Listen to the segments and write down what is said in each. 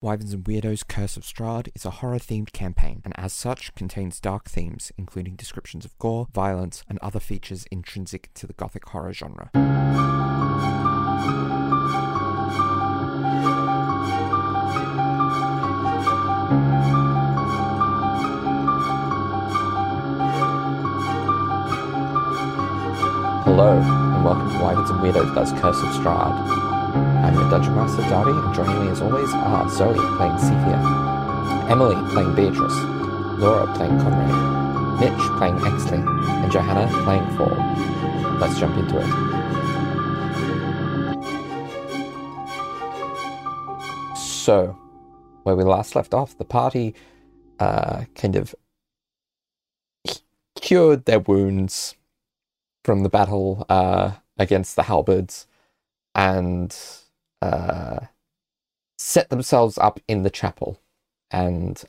Wyverns and Weirdos Curse of Strahd is a horror themed campaign, and as such contains dark themes, including descriptions of gore, violence, and other features intrinsic to the gothic horror genre. Hello, and welcome to Wyverns and Weirdos Does Curse of Strahd. I'm your Dungeon Master Darby, and joining me as always are Zoe playing Cephia, Emily playing Beatrice, Laura playing Conrad, Mitch playing Exley, and Johanna playing Fall. Let's jump into it. So, where we last left off, the party uh, kind of cured their wounds from the battle uh, against the halberds and uh, set themselves up in the chapel and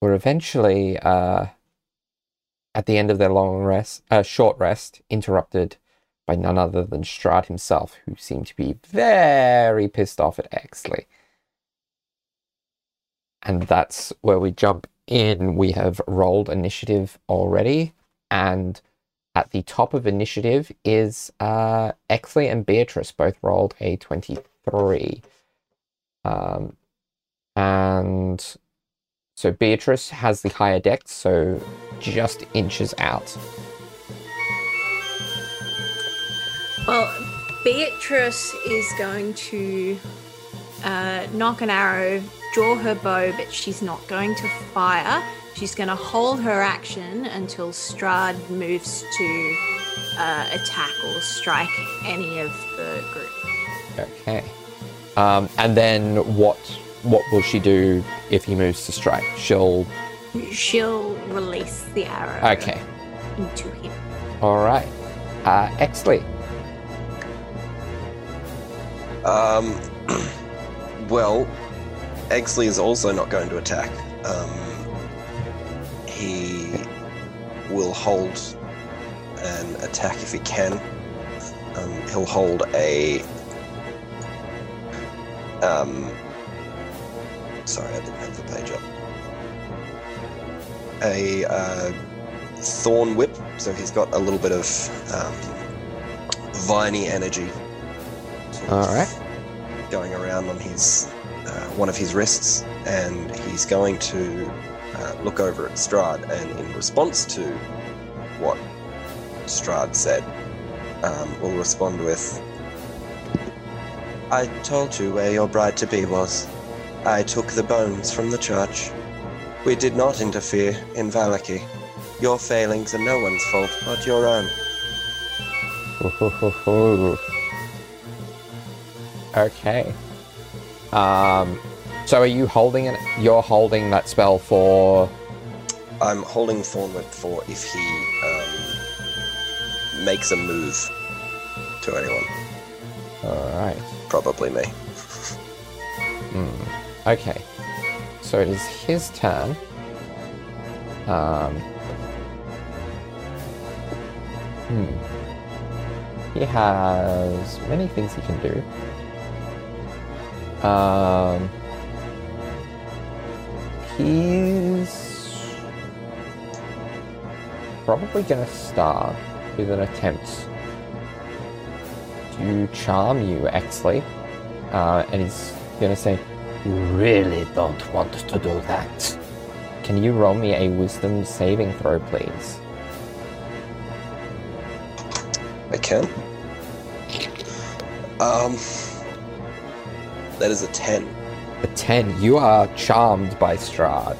were eventually uh, at the end of their long rest, uh, short rest, interrupted by none other than Strahd himself, who seemed to be very pissed off at Exley. And that's where we jump in. We have rolled initiative already, and at the top of initiative is uh, Exley and Beatrice, both rolled a 23. Um, and so Beatrice has the higher dex, so just inches out. Well, Beatrice is going to uh, knock an arrow, draw her bow, but she's not going to fire. She's going to hold her action until Strahd moves to uh, attack or strike any of the group. Okay. Um, and then what? What will she do if he moves to strike? She'll. She'll release the arrow. Okay. Into him. All right. Uh, Exley. Um, well, Exley is also not going to attack. Um, he will hold an attack if he can. Um, he'll hold a. Um, sorry, I didn't have the page up. A uh, thorn whip. So he's got a little bit of um, viney energy. All right. Going around on his uh, one of his wrists, and he's going to uh, look over at Strahd, and in response to what Strahd said, um, will respond with, "I told you where your bride to be was. I took the bones from the church. We did not interfere in Vallaki. Your failings are no one's fault but your own." Okay. Um, so are you holding it? You're holding that spell for. I'm holding thorn whip for if he um, makes a move to anyone. All right. Probably me. Hmm. Okay. So it is his turn. Um. Hmm. He has many things he can do. Um. He's probably gonna start with an attempt to charm you, Exley. Uh, and he's gonna say, You really don't want to do that. Can you roll me a wisdom saving throw, please? I can. Um, that is a ten. A 10. You are charmed by Strahd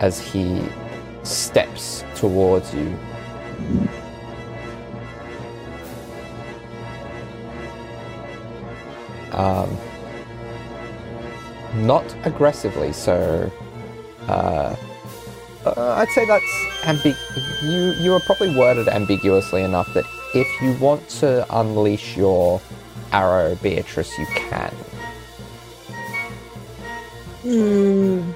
as he steps towards you. Um, not aggressively, so uh, uh, I'd say that's ambig. You you are probably worded ambiguously enough that if you want to unleash your arrow, Beatrice, you can. Mm,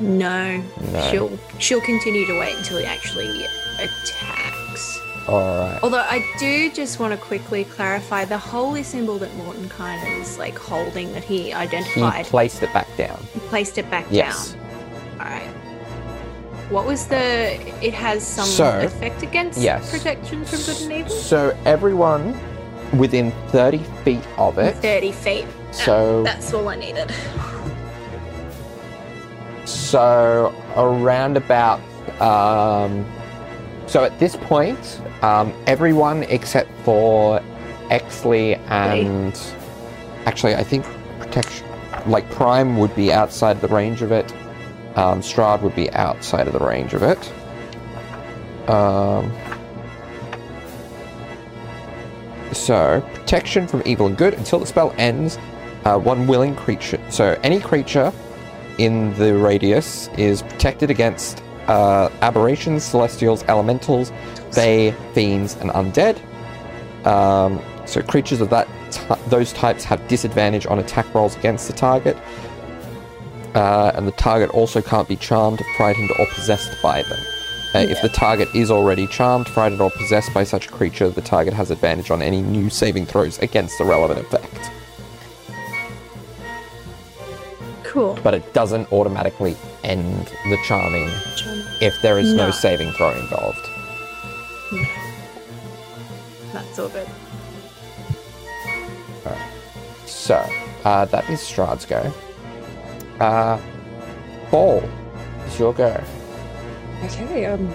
no. No. She'll she'll continue to wait until he actually attacks. All right. Although I do just want to quickly clarify the holy symbol that Morton kind of is like holding that he identified. He placed it back down. He placed it back Yes. down. All right. What was the? It has some So, effect against yes. protection from good and evil. So everyone within 30 feet of it. Thirty feet. So That's all I needed. So around about um, so at this point, um, everyone except for Exley and actually I think protection like Prime would be outside the range of it. Um, Strahd would be outside of the range of it. Um, so protection from evil and good until the spell ends. Uh, one willing creature. So any creature in the radius is protected against uh, aberrations, celestials, elementals, fae, fiends, and undead. Um, so creatures of that ty- those types have disadvantage on attack rolls against the target, uh, and the target also can't be charmed, frightened, or possessed by them. Uh, If the target is already charmed, frightened, or possessed by such a creature, the target has advantage on any new saving throws against the relevant effect. Cool. But it doesn't automatically end the charming if there is no, No. saving throw involved. That's all good. So, uh, that is Strahd's go. Uh, Ball, it's your go. Okay, um,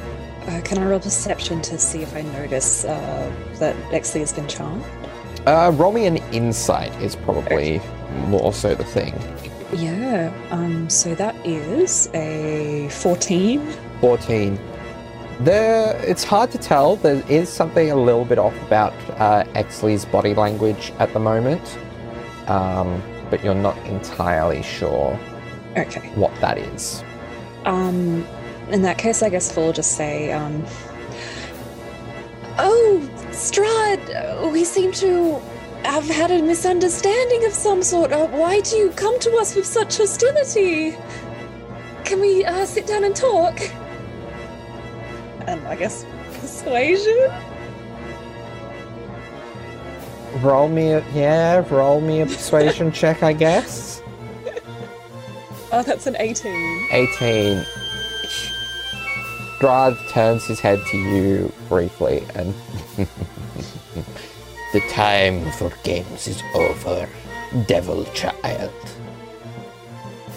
uh, can I roll perception to see if I notice uh, that Exley has been charmed? Uh, roll me an insight is probably more so the thing. Yeah, um, so that is a 14. 14. There, it's hard to tell. There is something a little bit off about uh, Exley's body language at the moment, um, but you're not entirely sure Okay. what that is. Um, in that case, I guess we'll just say, um, Oh, Strahd, uh, we seem to have had a misunderstanding of some sort. Uh, why do you come to us with such hostility? Can we uh, sit down and talk? And I guess persuasion? Roll me a yeah, roll me a persuasion check, I guess. Oh, that's an 18. 18. Strahd turns his head to you briefly and. the time for games is over, devil child.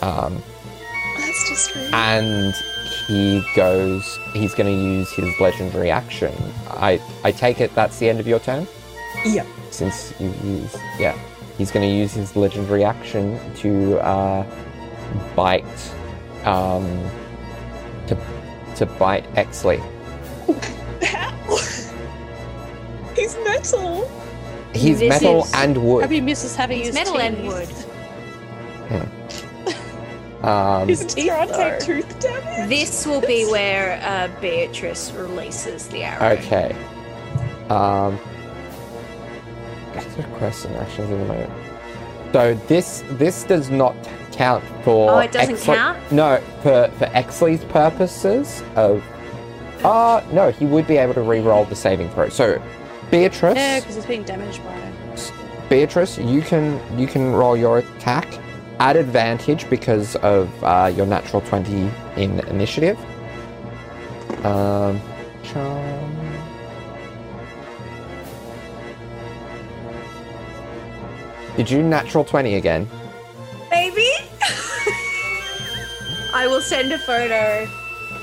Um, That's just rude. and he goes. He's going to use his legendary action. I I take it that's the end of your turn. Yeah. Since you use yeah, he's going to use his legendary action to uh, bite. Um, to to bite Exley. He's metal. He's This metal is- and wood. Happy misses having It's his metal and teeth. wood. Um, His teeth take tooth damage. This will be where uh, Beatrice releases the arrow. okay. Um, back to quests and actions in the moment. So this this does not count for. Oh, it doesn't Exley- count? No, for for Exley's purposes of. Uh no, he would be able to re-roll the saving throw. So, Beatrice. Yeah, because it's being damaged by. Beatrice, you can you can roll your attack at advantage because of uh, your natural twenty in initiative. Um, charm. Did you natural twenty again? Maybe. I will send a photo.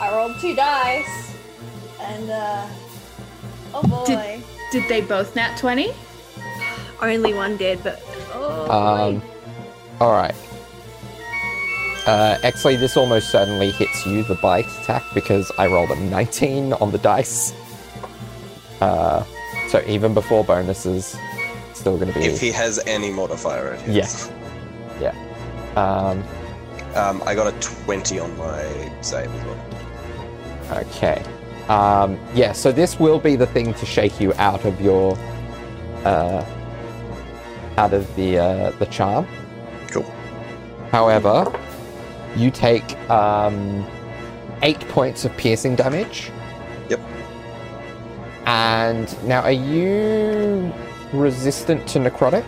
I rolled two dice, and uh, oh boy, Did they both nat 20? only one did, but oh Um, all right. Uh, actually, this almost certainly hits you, the bite attack, because I rolled a 19 on the dice. Uh, so even before bonuses, it's still going to be. If he has any modifier at his. Yes. Yeah. Um, Um, I got a 20 on my save as well. okay. Um, yeah, so this will be the thing to shake you out of your. Uh, out of the uh, the charm. Cool. However, you take um, eight points of piercing damage. Yep. and now, are you resistant to necrotic?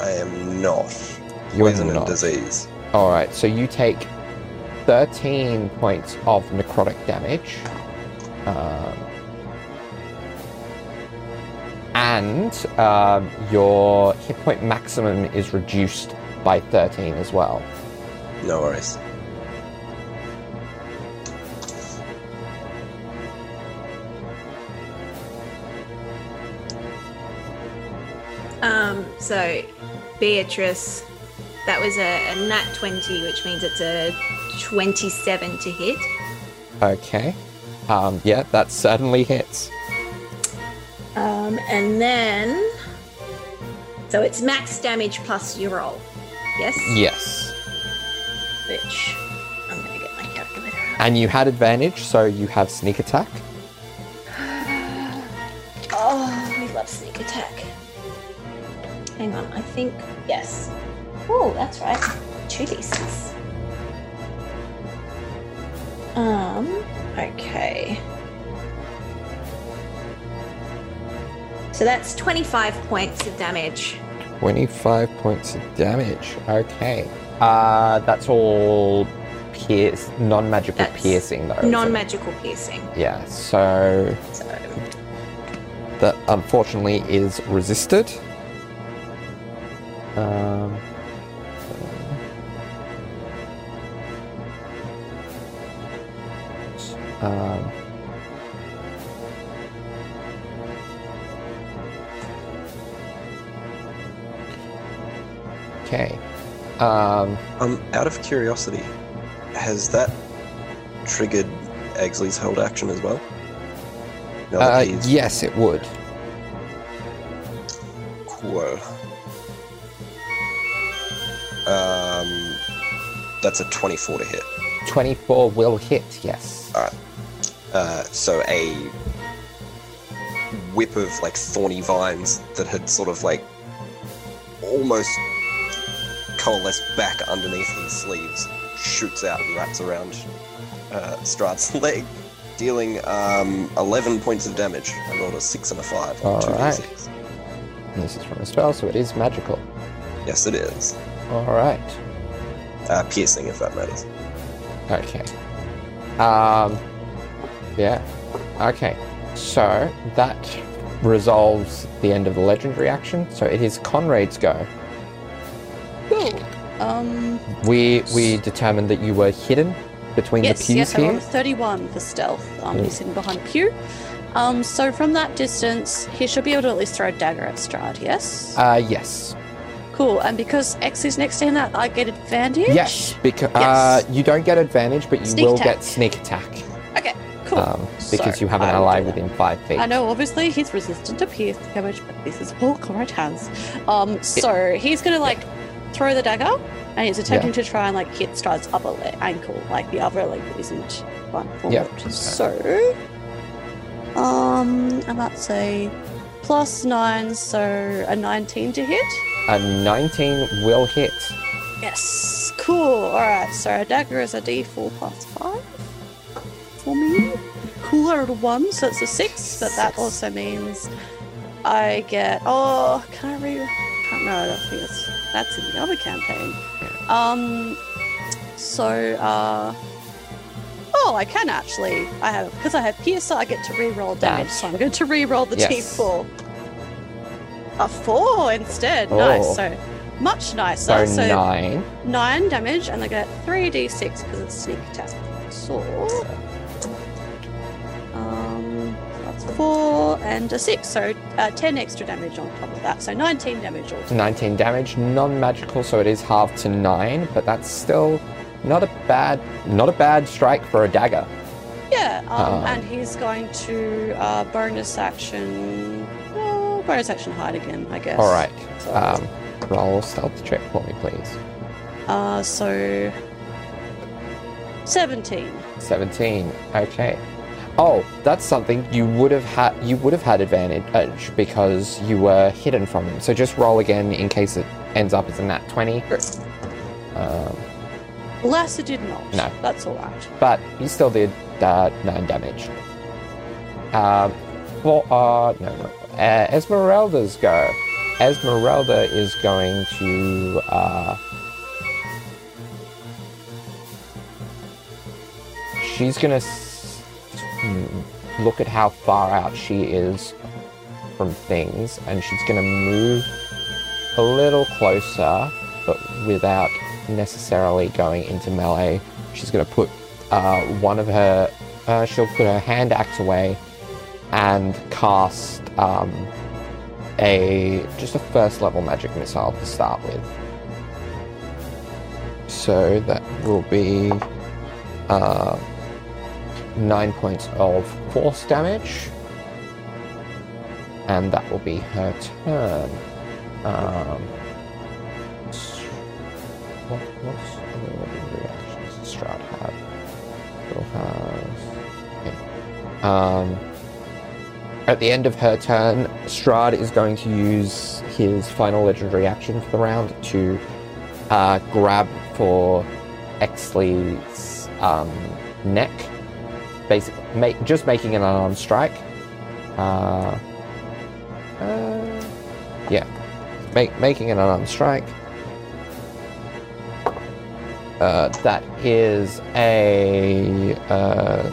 I am not. You are not. disease. All right, so you take 13 points of necrotic damage. Um, and um, your hit point maximum is reduced by 13 as well. No worries. Um, so Beatrice, that was a, a nat 20, which means it's a 27 to hit. Okay. Um, yeah, that certainly hits. Um, and then. So it's max damage plus your roll. Yes? Yes. Which. I'm gonna get my calculator out. And you had advantage, so you have sneak attack. Oh, we love sneak attack. Hang on, I think. Yes. Oh, that's right. 2d6. Um, okay. So that's 25 points of damage. 25 points of damage. Okay. Uh, that's all pierce, non-magical That's piercing though. Non magical piercing. Yeah, so So, that unfortunately is resisted. Um, um, okay. Um, Um, out of curiosity, has that triggered Exley's hold action as well? Uh, yes, it would. Cool. Um, that's a 24 to hit. 24 will hit, yes. Uh, so a whip of like thorny vines that had sort of like almost coalesced back underneath his sleeves shoots out and wraps around uh, Strahd's leg, dealing um, 11 points of damage. I rolled a 6 and a 5 on Alright. 2d6. This is from a spell, so it is magical. Yes, it is. Alright. Uh, piercing, if that matters. Okay. Um, yeah. Okay. So that resolves the end of the legendary action. So it is Conrad's go. Cool. Um, We we determined that you were hidden between yes, the pews yes, here. a 31 for stealth. Um, Mm. he's hidden behind a pew. Um, so from that distance, he should be able to at least throw a dagger at Strahd, yes? Uh, yes. cool. And because X is next to him, that I get advantage? Yes. Because uh, you don't get advantage, but you Sneak will attack. get sneak attack. Um, because So, you have an ally within five feet. I know, obviously, he's resistant to pierce damage, but this is all Conrad has. Um, so he's gonna like throw the dagger, and he's attempting to try and like hit Strahd's upper leg, ankle, like the other leg isn't one forward. Yep. So, um, I might say plus nine, so a nineteen to hit. A 19 will hit. Yes, cool. All right, so a dagger is a D4 plus five for me. Cooler one, so it's a six. But that also means I get. Oh, can I re? Can't no, I don't think it's that's in the other campaign. Um, so uh. Oh, I can actually. I have because I have Piercer. I get to re-roll damage, so I'm going to re-roll the Yes. D4. A four instead. Oh. Nice. So much So, nicer. So, nine. nine damage, and I get three d6 because it's sneak attack. So, four and a six, so uh, ten extra damage on top of that. So nineteen damage altogether. 19 damage, non-magical, so it is halved to nine, but that's still not a bad, not a bad strike for a dagger. Yeah, um, Um, and he's going to uh, bonus action. Bonus action hide again, I guess. All right, So, um, roll stealth check for me, please. uh, so seventeen. 17. Okay. Oh, that's something you would have had. You would have had advantage because you were hidden from him. So just roll again in case it ends up as a nat 20. Um, Lassa did not. No. that's all right. but you still did uh, nine damage. Um, for uh no no uh, Ezmerelda's go. Ezmerelda is going to uh she's gonna look at how far out she is from things and she's gonna move a little closer but without necessarily going into melee she's gonna put uh, one of her uh, she'll put her hand axe away and cast um, a just a first level magic missile to start with. So that will be uh, nine points of force damage, and that will be her turn. Um, what what's the reactions Strahd have? Still has. Um, at the end of her turn, Strahd is going to use his final legendary action for the round to uh, grab for Exley's um, neck, basically, make, just making an unarmed strike. Uh, uh, yeah, make, making an unarmed strike. Uh, that is a uh,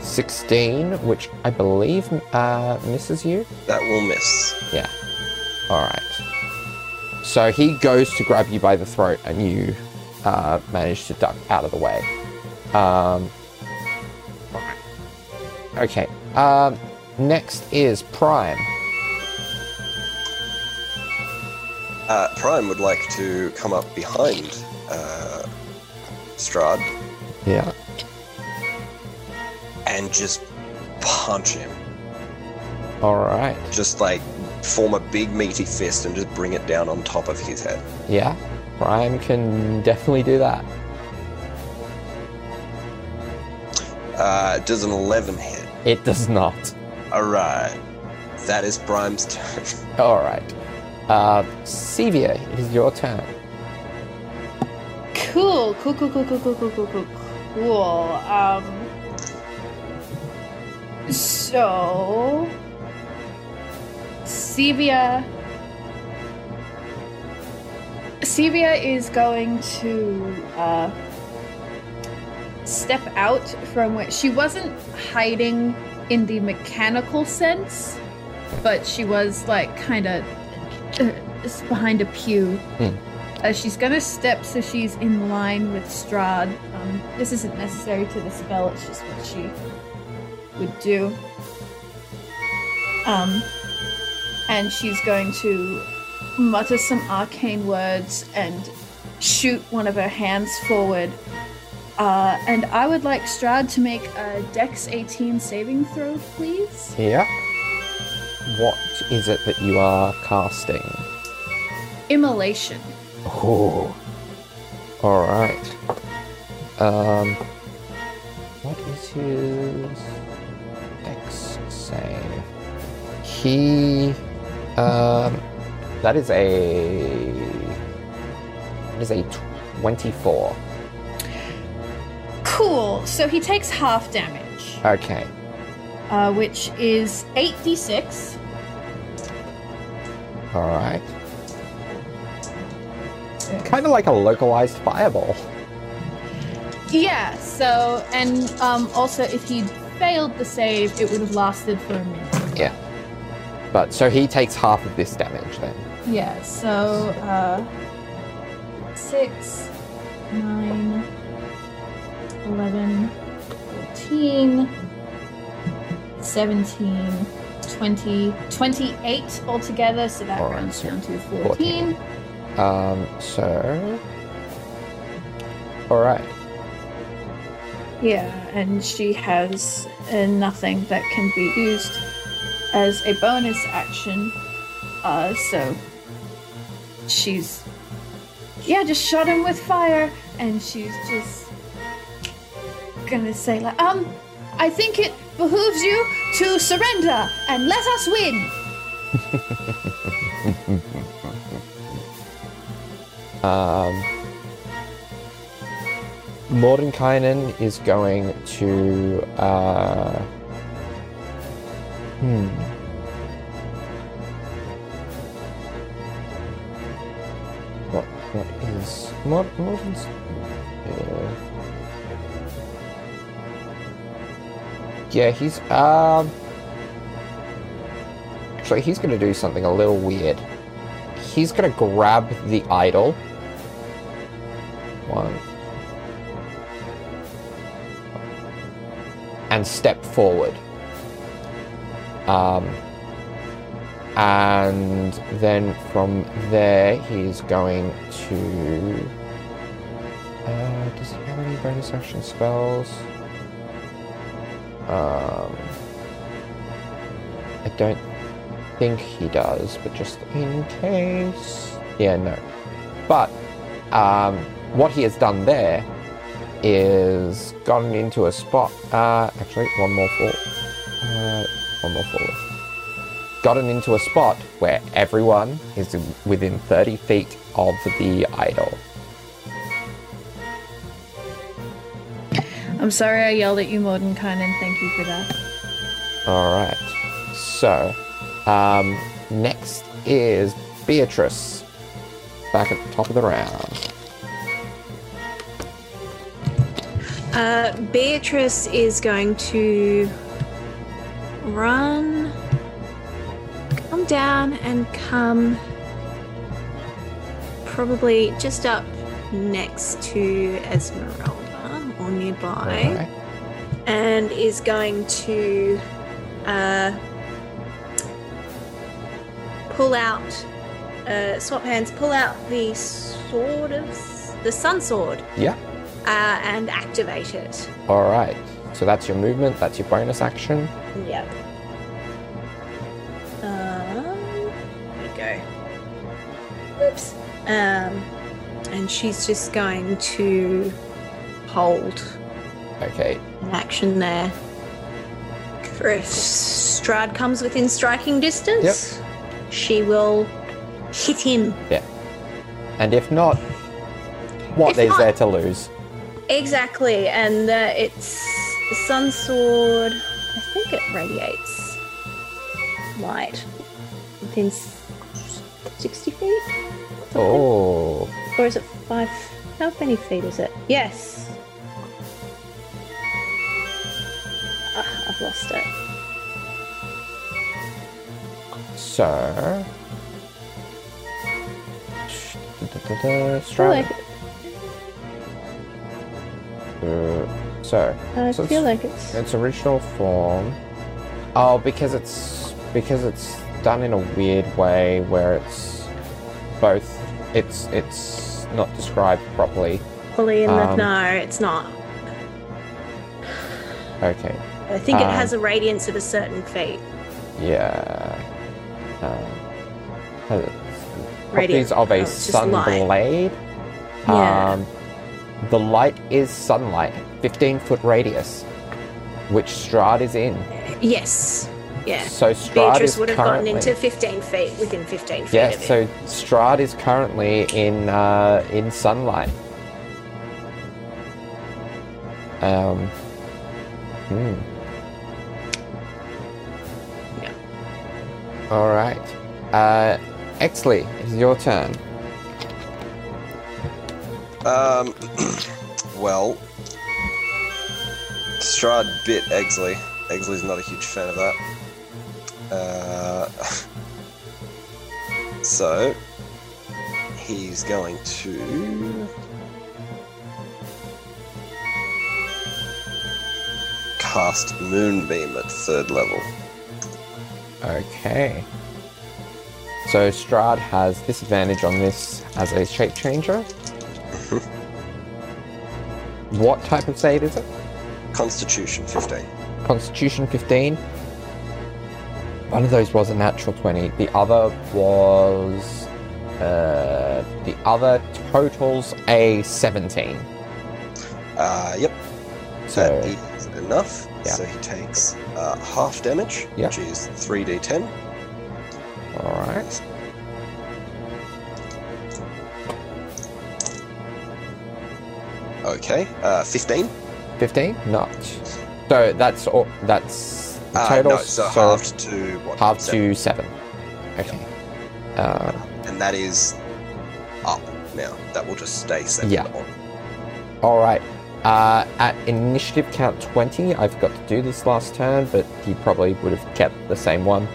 16, which I believe uh, misses you. That will miss. Yeah. All right. So he goes to grab you by the throat, and you uh, manage to duck out of the way. Um. Okay. Um, next is Prime. Uh, Prime would like to come up behind uh, Strahd Yeah. and just punch him. All right. Just like form a big meaty fist and just bring it down on top of his head. Yeah. Prime can definitely do that. Uh, does an 11 hit? It does not. Alright. That is Prime's turn. All right. Uh, Sevia, it is your turn. Cool, cool, cool, cool, cool, cool, cool, cool, cool, cool. Um. So. Sevia. Sevia is going to uh, step out from where she wasn't hiding in the mechanical sense, but she was like kind of behind a pew. Uh, she's gonna step so she's in line with Strahd. Um, this isn't necessary to the spell, it's just what she would do. Um, and she's going to mutter some arcane words and shoot one of her hands forward. Uh, and I would like Strahd to make a Dex 18 saving throw, please. Yeah. What is it that you are casting? Immolation. Oh. All right. Um. What is his Dex save? He. Um. That is a. That is a twenty-four. Cool. So he takes half damage, Okay. uh, which is 8d6. All right. Kind of like a localized fireball. Yeah, so, and um, also if he'd failed the save, it would have lasted for a minute. Yeah. But so he takes half of this damage then. Yeah, so, uh, 6, 9, 11, 14, 17, 20, 28 altogether, so that Alright, rounds down to 14. 14. Um. So. All right. Yeah, and she has uh, nothing that can be used as a bonus action. Uh, so she's yeah, just shot him with fire, and she's just gonna say like, um, I think it behooves you to surrender and let us win. Um, Mordenkainen is going to uh, Hmm. What what is yeah. Yeah, he's um actually he's gonna do something a little weird. He's gonna grab the idol. One. And step forward. Um, and then from there, he's going to. Uh, does he have any bonus action spells? Um, I don't think he does, but just in case. Yeah, no. But um, what he has done there is gotten into a spot. Uh, actually, one more fall. Uh, one more forward. Gotten into a spot where everyone is within 30 feet of the idol. I'm sorry I yelled at you, Mordenkainen. Thank you for that. All right. So, um, next is Beatrice. Back at the top of the round. Uh, Beatrice is going to run, come down, and come probably just up next to Ezmerelda or nearby, right. and is going to uh, pull out, uh, swap hands, pull out the sword of the sun sword Yeah. uh, and activate it. All right. So that's your movement. That's your bonus action. Yep. Um, there we go. Oops. Um, and she's just going to hold Okay. an action there. If Strahd comes within striking distance, she will hit him. Yeah. And if not, what If is not- there to lose? Exactly, and uh, it's the sun sword. I think it radiates light within sixty feet, Oh. or is it five? How many feet is it? Yes. Lost it. So. I feel like, Uh, so, I So feel it's- like it's. its original form. Oh, because it's because it's done in a weird way where it's both. It's it's not described properly. Fully in the um, no, it's not. Okay. I think it um, has a radiance of a certain feet. Yeah. Um, properties of a Oh, it's sun blade. Yeah. Um, the light is sunlight, 15 foot radius, which Strahd is in. Yes. Yeah. So Strahd Beatrice would have currently, gotten into 15 feet, within 15 feet yeah. it. So Strahd is currently in uh, in sunlight. Um. Hmm. All right. Uh, Exley, it's your turn. Um, well, Strahd bit Exley. Exley's not a huge fan of that. Uh, so he's going to cast Moonbeam at third level. Okay. So Strahd has disadvantage on this as a shape changer. what type of save is it? Constitution 15. Constitution 15. One of those was a natural 20. The other was. Uh, the other totals a 17. Uh, yep, So, that is enough. Yeah. So he takes uh, half damage, Yeah. which is 3d10. alright. Okay, uh, 15. 15? Not. So that's all, that's Uh, total, no, so, so halved to what? half seven. to seven. Okay. Uh, and that is up now. That will just stay seven Yeah. on. Uh, at initiative count 20, I forgot to do this last turn, but he probably would have kept the same one.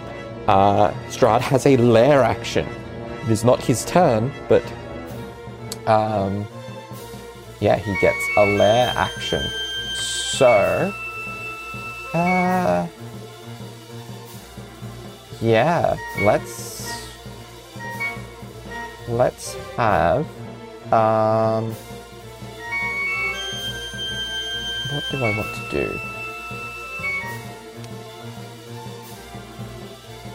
Uh, Strahd has a lair action. It is not his turn, but um, yeah, he gets a lair action. So, uh, yeah, let's let's have um. What do I want to do?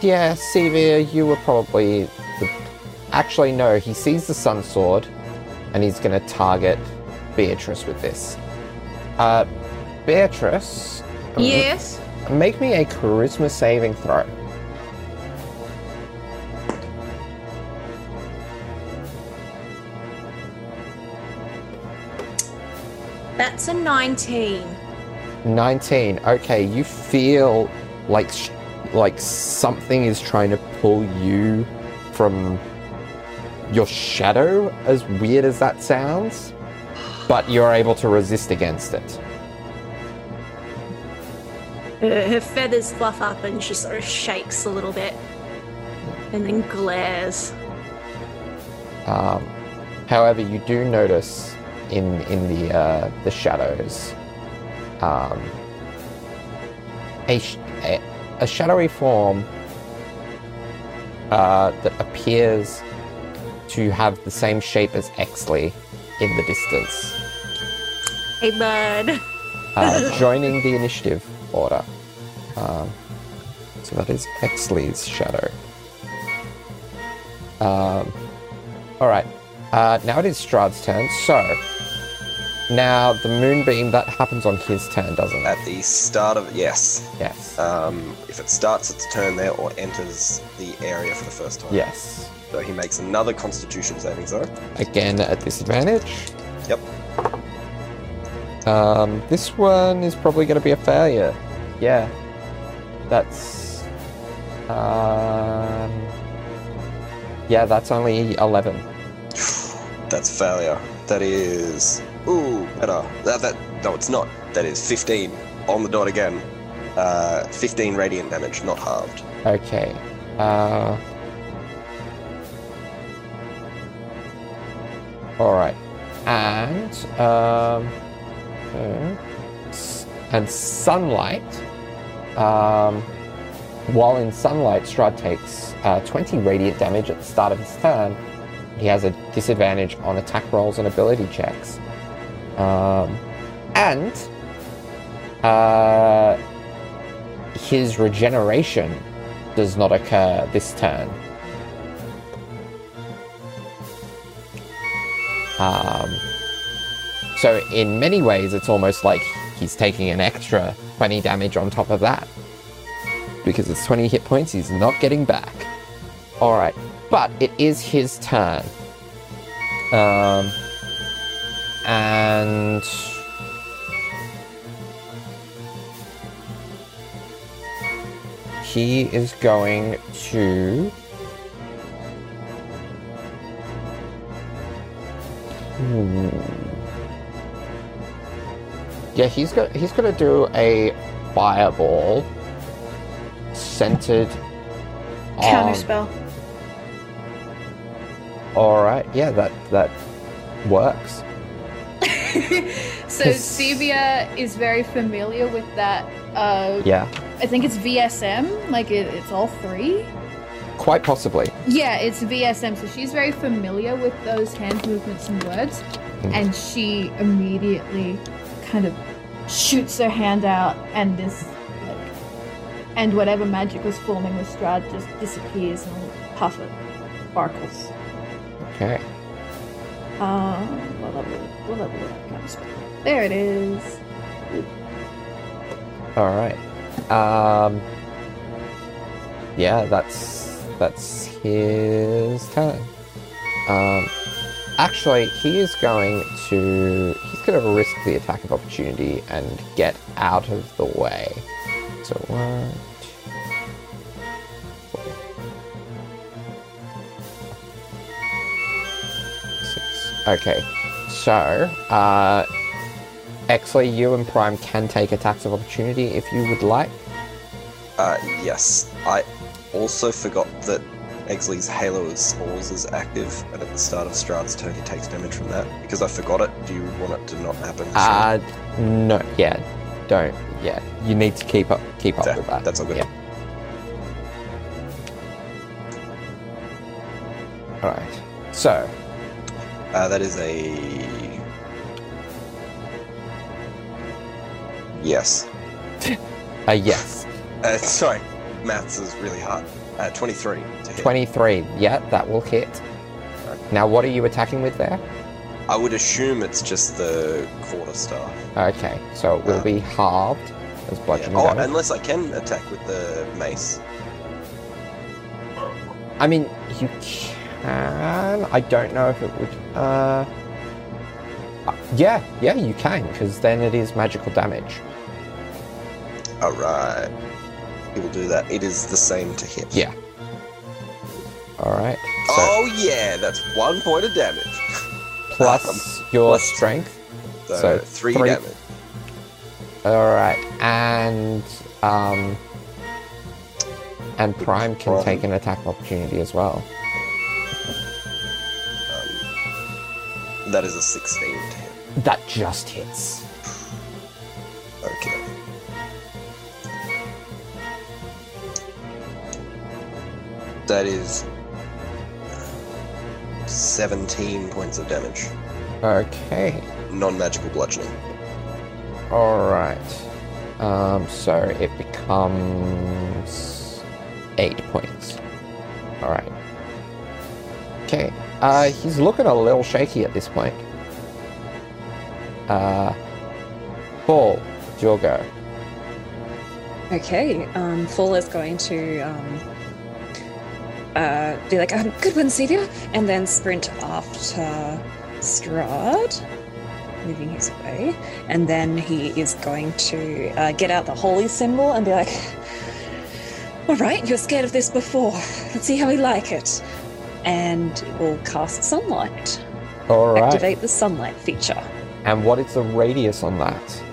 Yeah, Severe, you were probably the. Actually, no, he sees the Sun Sword and he's going to target Beatrice with this. Uh, Beatrice, Yes. make me a charisma saving throw. A 19. 19. Okay, you feel like sh- like something is trying to pull you from your shadow as weird as that sounds, but you're able to resist against it. Her, her feathers fluff up and she sort of shakes a little bit and then glares. Um, however, you do notice in in the uh, the shadows um, a, sh- a a shadowy form uh, that appears to have the same shape as Exley in the distance, Hey, bud. uh, joining the initiative order. Um, so that is Exley's shadow. Um, all right. Uh, now it is Strahd's turn. So now the moonbeam that happens on his turn, doesn't it? At the start of yes, Yes. um, if it starts its turn there or enters the area for the first time. yes. So he makes another Constitution saving throw. Again at disadvantage. Yep. Um, this one is probably going to be a failure. Yeah. That's. Um. Yeah, that's only eleven. That's failure. That is ooh better. That that no, it's not. That is 15 on the dot again. Uh, 15 radiant damage, not halved. Okay. Uh. All right. And um. uh, and sunlight. Um. While in sunlight, Strahd takes uh, 20 radiant damage at the start of his turn. He has a disadvantage on attack rolls and ability checks. Um, and uh, his regeneration does not occur this turn. Um, so, in many ways, it's almost like he's taking an extra 20 damage on top of that. Because it's 20 hit points he's not getting back. Alright, but it is his turn. Um, and. He is going to. Hmm. Yeah, he's got he's gonna do a fireball centered on Counterspell. Alright, yeah, that that works. so Sevia is very familiar with that. Uh, Yeah. I think it's VSM. Like it, it's all three. Quite possibly. Yeah, it's VSM. So she's very familiar with those hand movements and words, Mm. and she immediately kind of shoots her hand out, and this like, and whatever magic was forming with Strahd just disappears and a puff of sparkles. Okay. Um, what level? What level would that kind of spell? There it is. Alright. Um Yeah, that's that's his turn. Um actually he is going to he's gonna risk the attack of opportunity and get out of the way. So one, Okay, so uh, Exley, you and Prime can take attacks of opportunity if you would like. Uh, yes. I also forgot that Exley's Halo of Spores is active, and at the start of Strahd's turn, he takes damage from that. Because I forgot it, do you want it to not happen? Uh, no, yeah, don't, yeah. You need to keep up, keep up That- with that. that's all good. Yeah. All right. So, Uh, that is a. Yes. uh, yes, Uh, sorry, maths is really hard. Uh, 23 to hit. twenty-three. Yeah, that will hit. Now, what are you attacking with there? I would assume it's just the quarter staff. Okay, so it will Uh, be halved as Yeah. bludgeoning Oh, damage. unless I can attack with the mace. I mean, you can. I don't know if it would. Uh, uh, yeah, yeah, you can because then it is magical damage. Alright. He will do that. It is the same to hit. Yeah. All right. So Oh, yeah, that's one point of damage. plus your plus- strength. So, So, three, three- damage. All right, and um, and Prime can Prime. take an attack opportunity as well. That is a 16 to hit. That just hits. Okay. That is 17 points of damage. Okay. Non magical bludgeoning. All right. Um, so it becomes eight points. All right. Okay. Uh, he's looking a little shaky at this point. Uh, Paul, your go. Okay, um, Fall is going to um, uh, be like, um, good one, Sevia, and then sprint after Strahd, moving his way. And then he is going to uh, get out the holy symbol and be like, all right, you're scared of this before. Let's see how we like it. And it will cast sunlight. All right. Activate the sunlight feature. And what is the radius on that?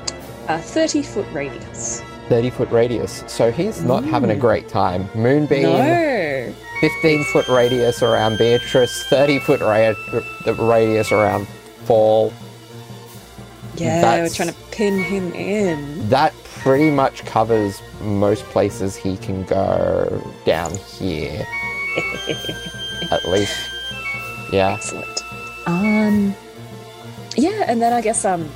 A 30 foot radius. 30 foot radius. So he's not having a Mm. great time. Moonbeam, No! 15 foot radius around Beatrice, 30 foot ra- radius around Fall. Yeah, That's- we're trying to pin him in. That pretty much covers most places he can go down here, at least. Yeah. Excellent. Um, yeah, and then I guess um,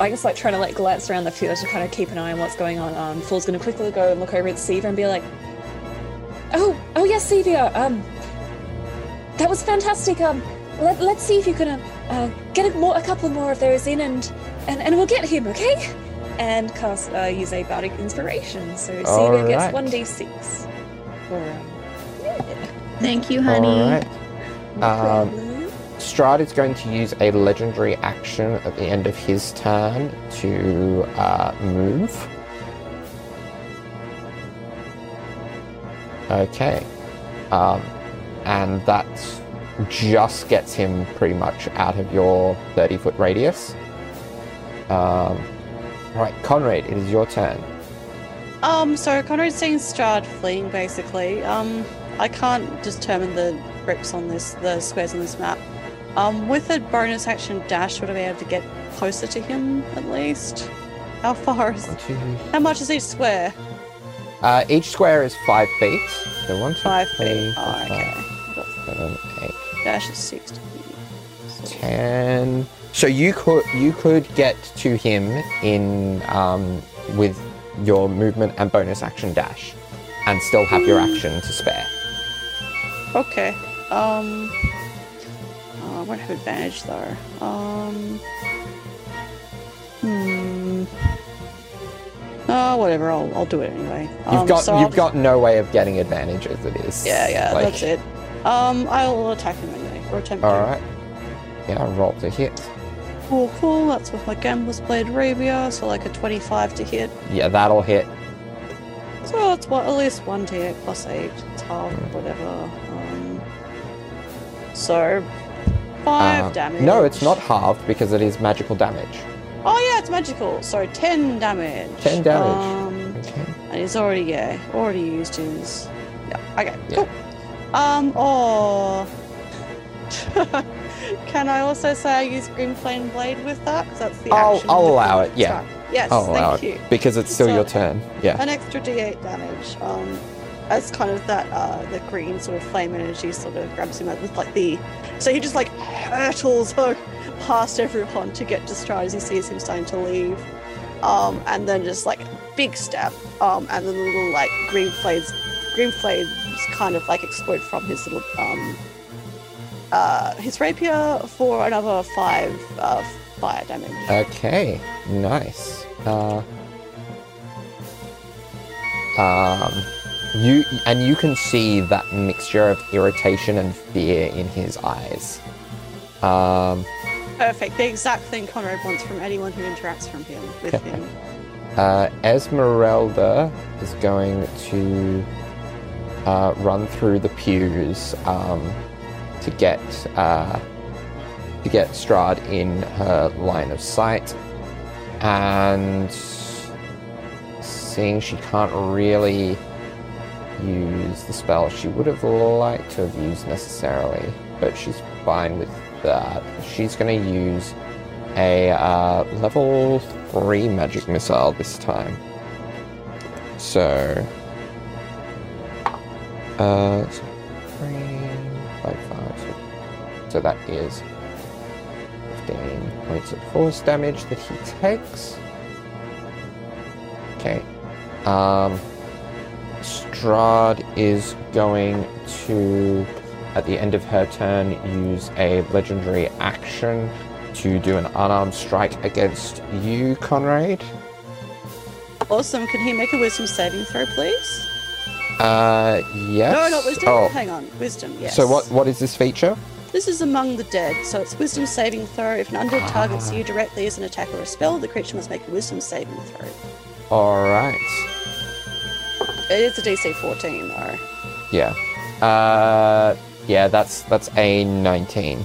I guess like trying to like glance around the field to kind of keep an eye on what's going on. Um, Fall's gonna quickly go and look over at Sevia and be like, "Oh, oh yes, Sevia. Um, that was fantastic. Um, let, let's see if you can uh, uh, get a, more, a couple more of those in, and and, and we'll get him, okay?" And cast uh, use a bardic inspiration, so Sevia Alright. gets one d six. Um, yeah, Thank you, honey. All right. no Um, problem. Strahd is going to use a legendary action at the end of his turn to uh, move. Okay. Um, and that just gets him pretty much out of your 30 foot radius. Um, right, Conrad, it is your turn. Um, so Conrad's seeing Strahd fleeing basically. Um, I can't determine the bricks on this, the squares on this map. Um, with a bonus action dash, would I be able to get closer to him at least? How far is? One, How much is each square? Uh, each square is five feet. So one, two, Five three, feet. four, Oh, five, okay. Seven, eight, dash is sixty. So- ten. So you could you could get to him in um, with your movement and bonus action dash, and still have your action to spare. Okay. Um. oh, I won't have advantage though. Um. Hmm. Oh, whatever. I'll I'll do it anyway. You've Um, got so I'll you've got no way of getting advantage as it is. Yeah, yeah, Like, that's it. Um, I'll attack him anyway, or attempt All to. right. Yeah, roll to hit. Cool, cool. That's with my Gambler's Blade rapier, so like a 25 to hit. Yeah, that'll hit. So it's what, at least 1 d8 plus 8. It's half, whatever. So, 5 Uh, damage. No, it's not halved because it is magical damage. Oh, yeah, it's magical. So 10 damage. 10 damage. Um, Okay. and he's already, yeah, already used his. Yeah, okay, Yeah. cool. Um, or. Can I also say I use Green Flame Blade with that? Because that's the I'll- action. I'll allow it, yeah. strike. Yes, I'll thank allow it you. because it's still So- your turn. Yeah. An extra d8 damage. Um, as kind of that, uh, the green sort of flame energy sort of grabs him up with like the. So he just like hurtles past everyone to get to Strahd as he sees him starting to leave. Um, and then just like big step. Um, and then the little like green flames, green flames kind of like explode from his little um, uh, his rapier for another five uh, fire damage. Okay, nice. Uh, um, you and you can see that mixture of irritation and fear in his eyes. Um, Perfect. The exact thing Conrad wants from anyone who interacts from him with him. uh, Ezmerelda is going to uh, run through the pews um, to get uh, to get Strahd in her line of sight, and seeing she can't really use the spell she would have liked to have used necessarily, but she's fine with that. She's going to use a uh, level 3 magic missile this time. So. Uh. so three, five, five, so, so that is 15 points of force damage that he takes. Okay. Um. Strahd is going to, at the end of her turn, use a legendary action to do an unarmed strike against you, Conrad. Awesome. Can he make a wisdom saving throw, please? Uh, yes. No, not wisdom. Oh, Hang on. Wisdom, yes. so what? What is this feature? This is among the dead, so it's wisdom saving throw. If an undead targets you directly as an attack or a spell, the creature must make a wisdom saving throw. All right. It is a DC 14, though. Yeah. Uh, yeah. That's that's a 19.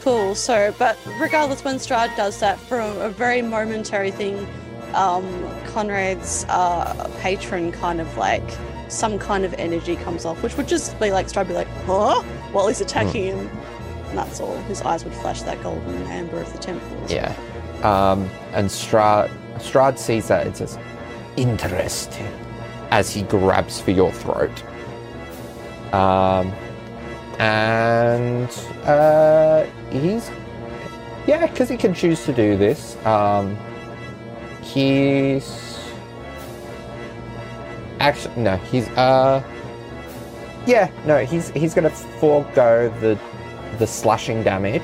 Cool. So, but regardless, when Strahd does that for a, very momentary thing, um, Conrad's uh, patron kind of like some kind of energy comes off, which would just be like Strahd be like, huh? While he's attacking him. And that's all. His eyes would flash that golden amber of the temple. Yeah. Um, and Strahd Strahd sees that and says, "Interesting," as he grabs for your throat. Um, and uh, he's yeah, because he can choose to do this. Um, he's actually no, he's uh, yeah, no, he's he's gonna forego the the slashing damage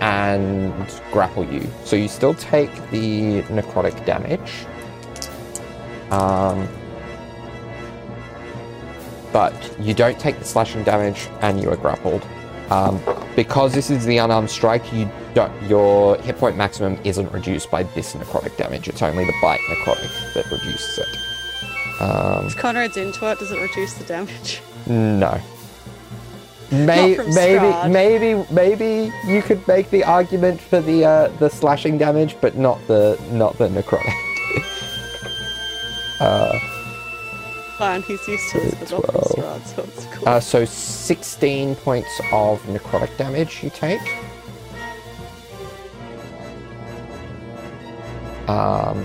and grapple you. So you still take the necrotic damage. Um, but you don't take the slashing damage and you are grappled. Um, because this is the unarmed strike, you don't, your hit point maximum isn't reduced by this necrotic damage. It's only the bite necrotic that reduces it. Um, If Conrad's into it, does it reduce the damage? no. May- maybe, maybe, maybe you could make the argument for the uh, the slashing damage, but not the not the necrotic. uh, Fine, he's used to this, but not from so it's cool. uh, so 16 points of necrotic damage you take. Um,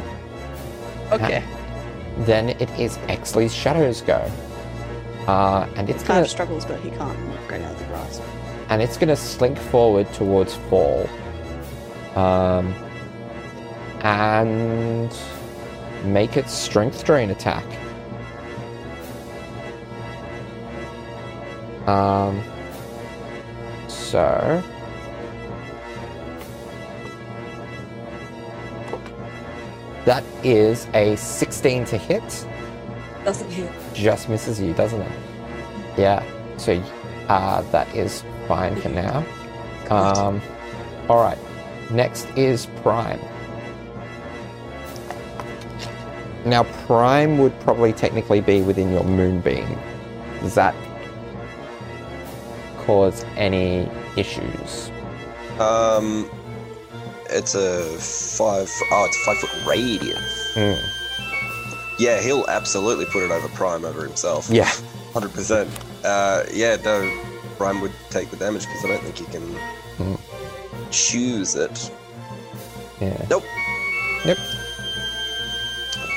okay. then it is Exley's Shadow's go. Uh, and it's Kind gonna of struggles, but he can't get out of the grasp. and it's going to slink forward towards Fall. Um, and make its strength drain attack. Um, so. That is a 16 to hit. Doesn't hit. Just misses you, doesn't it? Yeah. So uh, that is fine for now. Um, all right. next is Prime. Now, Prime would probably technically be within your Moonbeam. Does that cause any issues? Um, it's a five. Oh, it's a five foot radius. Hmm. Yeah, he'll absolutely put it over Prime over himself. Yeah. hundred percent. Uh, yeah, no, Prime would take the damage because I don't think you can Hmm. choose it. Yeah. Nope. Yep.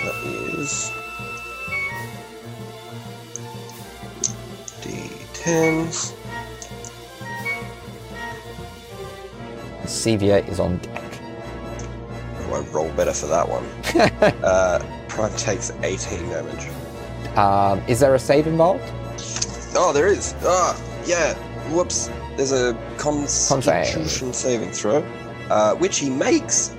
That is D10s. Sevia is on deck. Oh, I roll better for that one. uh, Prime takes 18 damage. Um, is there a save involved? Oh, there is. Ah, yeah. Whoops. There's a Con. Constitution saving throw, uh, which he makes.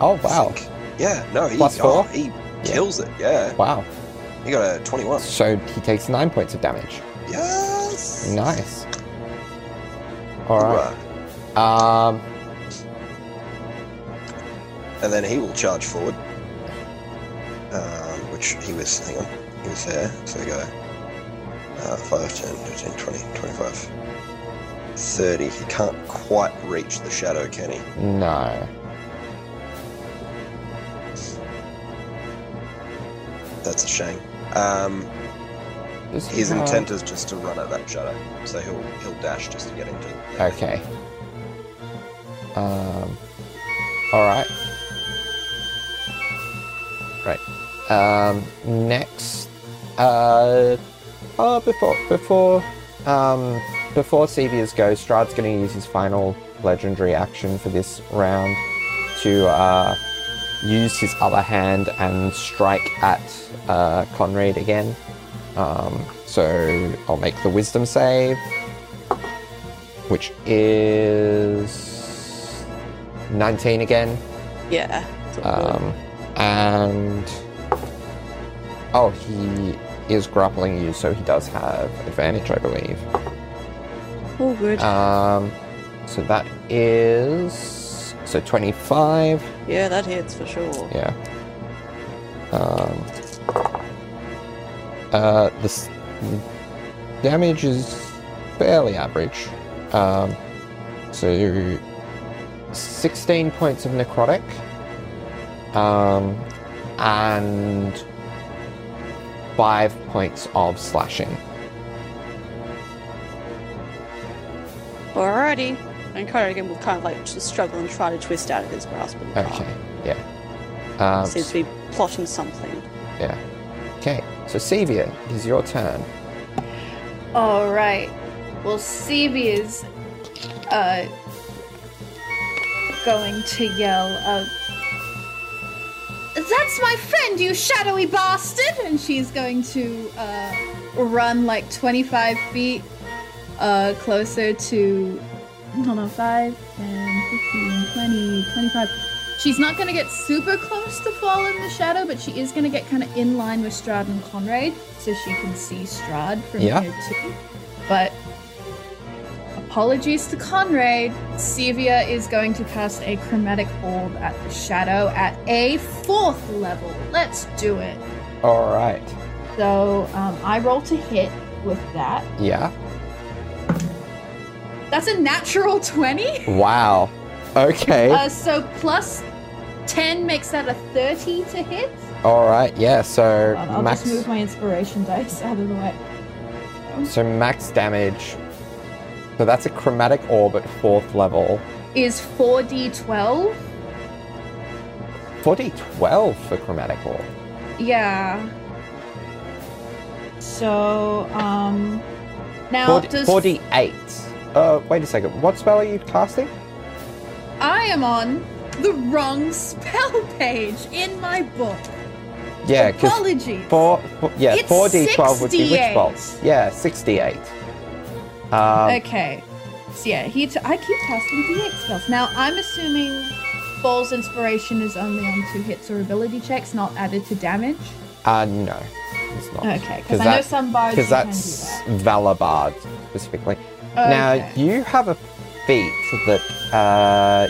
Oh wow! Yeah. No, he, Plus oh, four? he kills it. Yeah. Wow. He got a 21. So he takes nine points of damage. Yes. Nice. All right. Hoorah. Um, And then he will charge forward. Um, which he was, hang on, he was there. So we go uh, 5, 10, 15, 20, 25, 30. He can't quite reach the shadow, can he? no. That's a shame. Um, his intent is just to run at that shadow. So he'll he'll dash just to get into it. Okay. Um. All right. Right. Um. Next. Uh. Oh, before before um before Sevia's go, Strahd's going to use his final legendary action for this round to uh use his other hand and strike at uh, Conrad again. Um, so I'll make the Wisdom save which is 19 again. Yeah. it's all good. Um, and oh, he is grappling you, so he does have advantage, I believe. all good. Um, so that is so 25. yeah, that hits for sure. Yeah. Um, uh, the s- the damage is fairly average. Um, so 16 points of necrotic. Um, and five points of slashing. Alrighty. And Conrad again will kind of like just struggle and try to twist out of his grasp of the car. Yeah. Um, Seems to be plotting something. yeah. Okay, so Sevia, it is your turn. All right. Well, Stevie is uh going to yell, uh, "That's my friend, you shadowy bastard!" And she's going to uh run like 25 feet uh closer to hold on 5 10 15 20 25 she's not going to get super close to fall in the shadow but she is going to get kind of in line with strahd and conrad so she can see strahd from Yeah. here too but apologies to conrad sevia is going to cast a chromatic orb at the shadow at a fourth level let's do it All right. so um, i roll to hit with that Yeah. that's a natural 20 Wow. Okay. Uh, so plus 10 makes that a 30 to hit. All right. Yeah. So I'll max. just move my inspiration dice out of the way. So max damage. So that's a chromatic orb at fourth level. Is 4d12? 4d12 for chromatic orb. Yeah. So, um. Now, 4D, does 4d8. Uh, wait a second. What spell are you casting? I am on the wrong spell page in my book. Yeah, because Apologies. four, four. Yeah, It's 4d12 would be which 68. bolt? Yeah, 68. Um, okay. So yeah, he t- I keep casting D8 spells. Now I'm assuming Ball's inspiration is only on two hits or ability checks, not added to damage. uh, no, it's not. Okay, because I know some bards Because you can that's do Valor Bard specifically. that. Now, you have a feat that uh,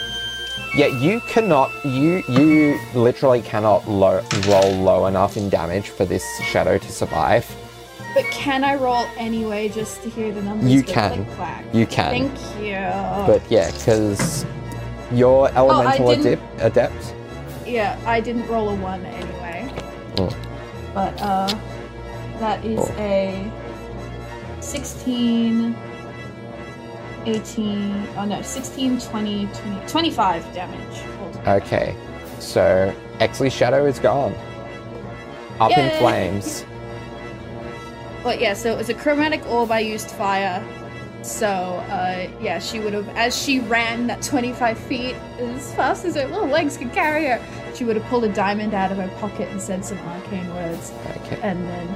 Yeah, you cannot. You you literally cannot low, roll low enough in damage for this shadow to survive. But can I roll anyway just to hear the numbers? You can. You can. Thank you. But yeah, because your elemental didn't- adept, adept. yeah, I didn't roll a one anyway. Oh. But uh, that is Oh. a 16, 18, oh no, 16, 20, 20 25 damage. Okay, so Exley's shadow is gone. Up in flames. But yeah, so it was a chromatic orb I used fire. So uh, yeah, she would have, as she ran that 25 feet as fast as her little legs could carry her, she would have pulled a diamond out of her pocket and said some arcane words, Okay. and then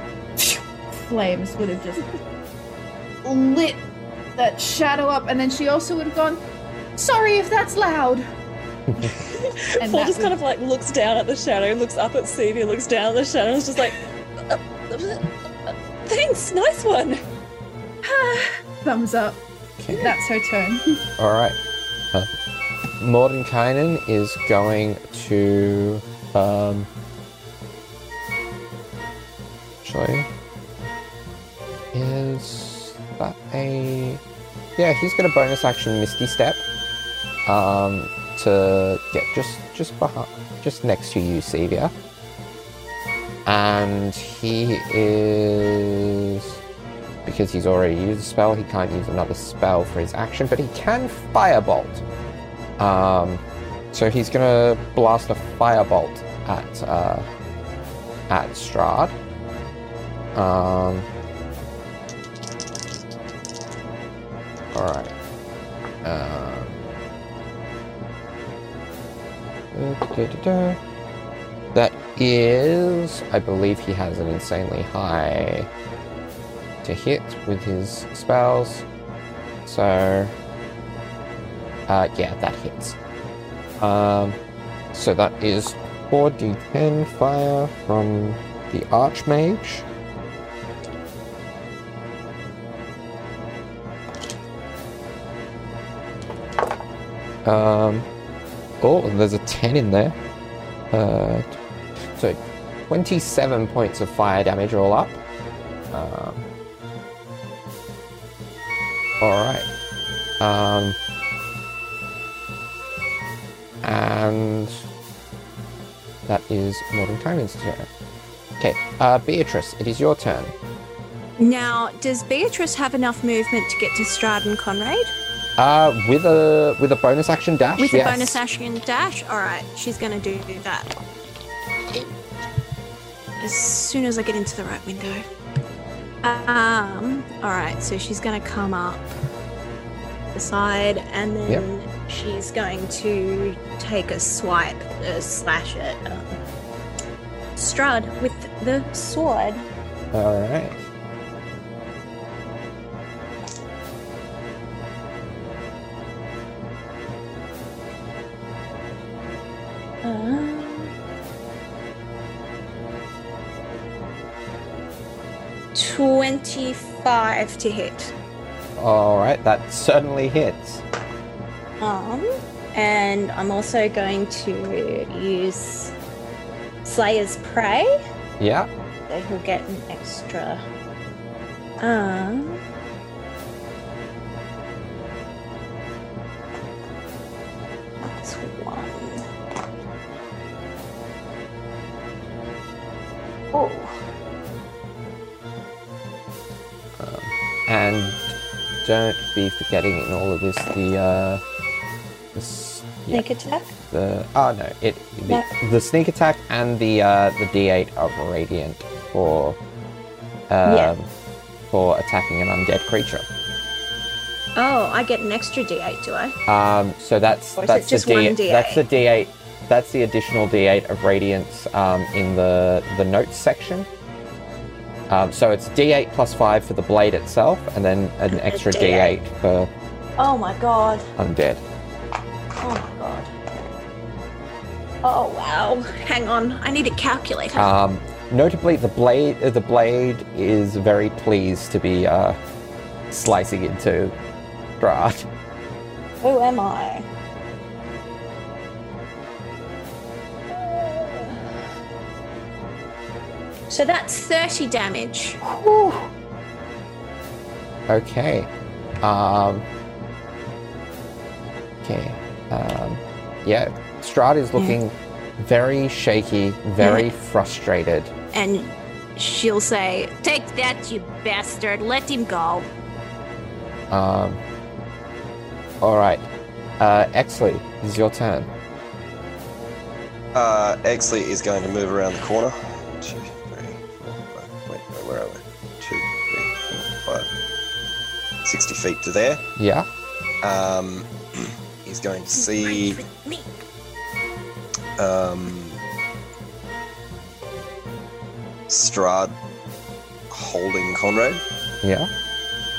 flames would have just lit that shadow up, and then she also would have gone, "Sorry if that's loud." and Paul that just would- kind of like looks down at the shadow, looks up at Sevia, looks down at the shadow, and is just like, "Uh, uh, uh, thanks, nice one. thumbs up. okay. That's her turn. All right. Uh, Mordenkainen is going to um. Actually, is that a? Yeah, he's got a bonus action Misty Step. Um, to get just just behind, just next to you, Sevia. And he is because he's already used a spell, he can't use another spell for his action, but he can firebolt. Um, so he's gonna blast a firebolt at uh, at Strahd. Um, all right. Um. That is, I believe he has an insanely high to hit with his spells. So, uh, yeah, that hits. Um, so that is 4d10 fire from the Archmage. Um, oh, there's a 10 in there. Uh, so 27 points of fire damage all up. Um, all right. Um, and that is Modern Mordenkainen's turn. Okay, uh, Beatrice, it is your turn. Now, does Beatrice have enough movement to get to Strahd and Conrad? Uh, with a with a bonus action dash. With yes. a bonus action dash? Alright, she's gonna do that. As soon as I get into the right window. Um, alright, so she's gonna come up the side and then she's going to take a swipe, a slash at um, Strahd with the sword. All right. 25 to hit. Alright, that certainly hits. Um, and I'm also going to use Slayer's Prey. Yeah. So he'll get an extra. Um. One. Oh. Don't be forgetting in all of this the uh, the, yeah, Sneak attack? the oh no it the, No. the sneak attack and the uh, the D8 of radiant for um, Yeah. for attacking an undead creature. Oh, I get an extra d8, do I? Um, so that's that's the one D8, D8? that's the D8 that's the additional D8 of radiance um, in the the notes section. Um, so it's D8 plus five for the blade itself, and then an extra D8. D8 for Oh my god. undead. Oh my god. Oh wow. Hang on, I need a calculator. Um, notably, the blade uh, the blade is very pleased to be uh, slicing into Strahd. Who am I? So that's 30 damage. Okay. Um. Okay. Um. Yeah. Strahd is looking very shaky, very frustrated. And she'll say, Take that, you bastard. Let him go. Um. All right. Uh, Exley, this is your turn. Uh, Exley is going to move around the corner. Where are we? Two, three, four, five. 60 feet to there. Yeah. Um, he's going to see. Um, Strahd holding Conrad. Yeah.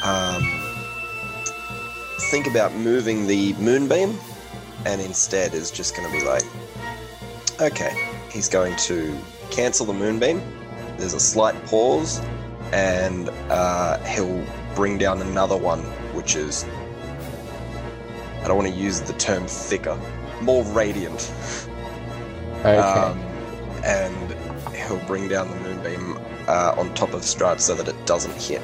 Um, think about moving the moonbeam, and instead is just going to be like, okay, he's going to cancel the moonbeam. There's a slight pause, and uh, he'll bring down another one, which is I don't want to use the term thicker, more radiant. Okay. Um, and he'll bring down the moonbeam uh, on top of Strahd so that it doesn't hit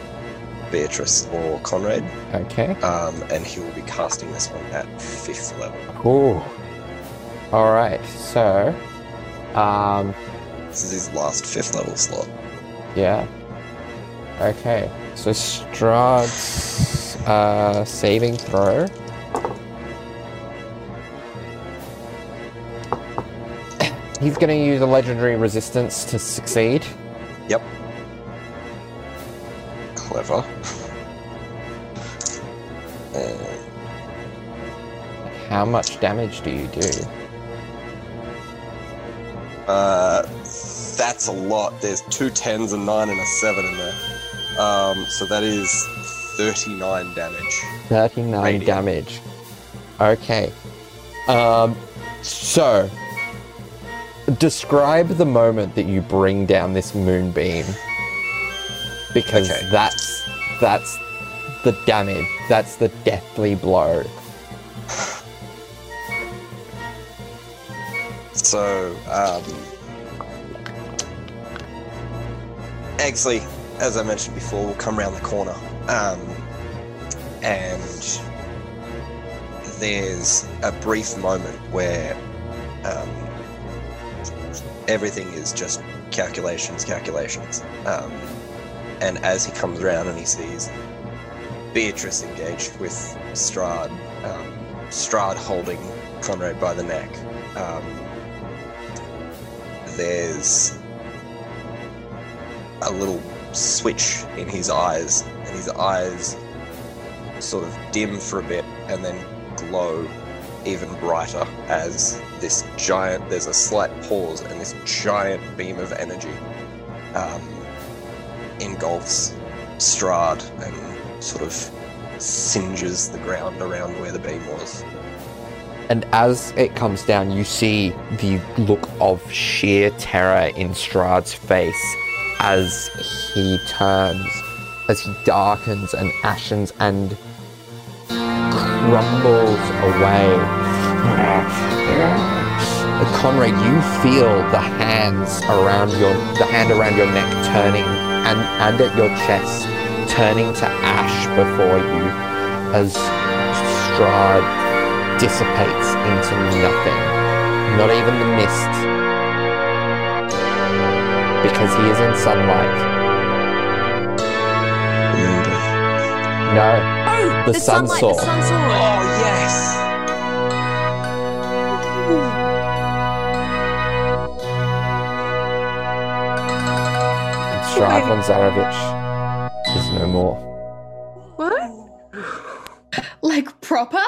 Beatrice or Conrad. okay. Um, and he will be casting this one at fifth level. Cool. All right. So, um, This is his last fifth level slot. yeah. Okay. So Strahd's uh, saving throw. He's going to use a legendary resistance to succeed. Yep. Clever. Uh, How much damage do you do? Uh, that's a lot. There's two tens a nine and a seven in there. Um, so that is 39 damage. 39 Radiant. damage. Okay. Um, so, describe the moment that you bring down this moonbeam. Because Okay. that's that's the damage. That's the deathly blow. So, um, Exley, as I mentioned before, will come around the corner. Um, and there's a brief moment where um, everything is just calculations, calculations. Um, and as he comes around and he sees Beatrice engaged with Strahd, um, Strahd holding Conrad by the neck, um, there's a little switch in his eyes, and his eyes sort of dim for a bit and then glow even brighter as this giant, there's a slight pause, and this giant beam of energy um, engulfs Strahd and sort of singes the ground around where the beam was. And as it comes down, you see the look of sheer terror in Strahd's face as he turns, as he darkens and ashens and crumbles away. Conrad, you feel the hands around your, the hand around your neck turning and, and at your chest turning to ash before you as Strahd dissipates into nothing. Not even the mist. Because he is in sunlight. No, Oh, The the, sun sunlight, sword. the sun sword. Oh, yes! and Strahd von Zarovich is no more. What? Like proper?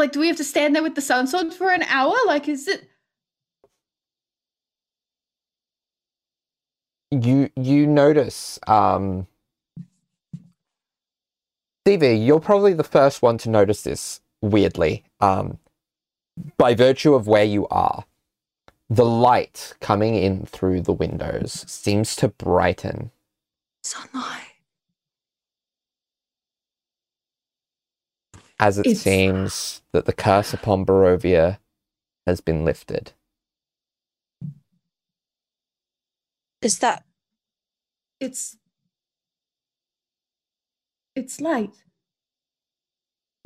Like do we have to stand there with the sun sword for an hour? Like is it You you notice, um Stevie, you're probably the first one to notice this, weirdly. Um by virtue of where you are. The light coming in through the windows seems to brighten Sunlight. As it It's- seems that the curse upon Barovia has been lifted. Is that It's it's light.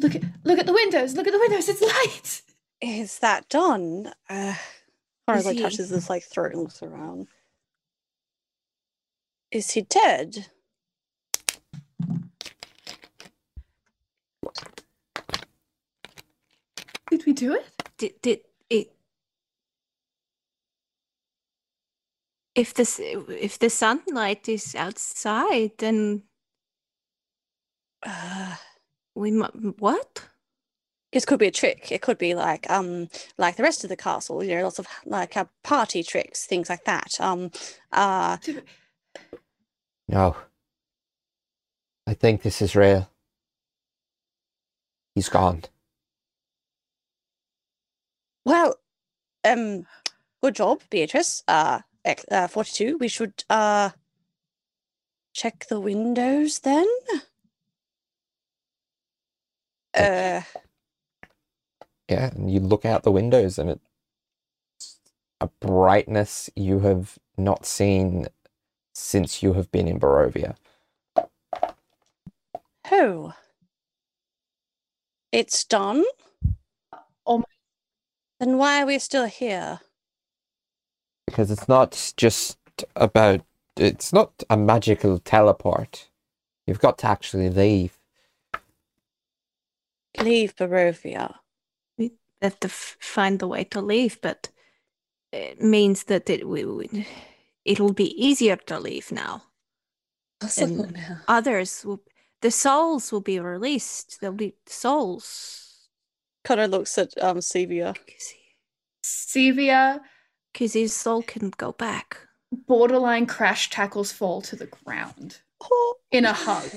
Look at look at the windows. Look at the windows. It's light. is that done? Uh, Conrad Is like he- touches his like throat and looks around. Is he dead? Did we do it? Did, did it? If the if the sunlight is outside, then Uh, we mu- what? it could be a trick. It could be like um like the rest of the castle. You know, lots of like uh, party tricks, things like that. Um, uh, No. I think this is real. He's gone. Well, um, good job, Beatrice. Uh, uh, forty-two. We should uh check the windows then. Uh, Yeah, and you look out the windows and it's a brightness you have not seen since you have been in Barovia. oh, it's done. Oh my- Then why are we still here? Because it's not just about it's not a magical teleport. You've got to actually leave. Leave Barovia. We have to f- find the way to leave, but it means that it we, we, it'll be easier to leave now. Possible now. Others will, the souls will be released. There'll be souls. Connor looks at um Sevia. Sevia Because his soul can go back. borderline crash tackles fall to the ground Oh, in a hug.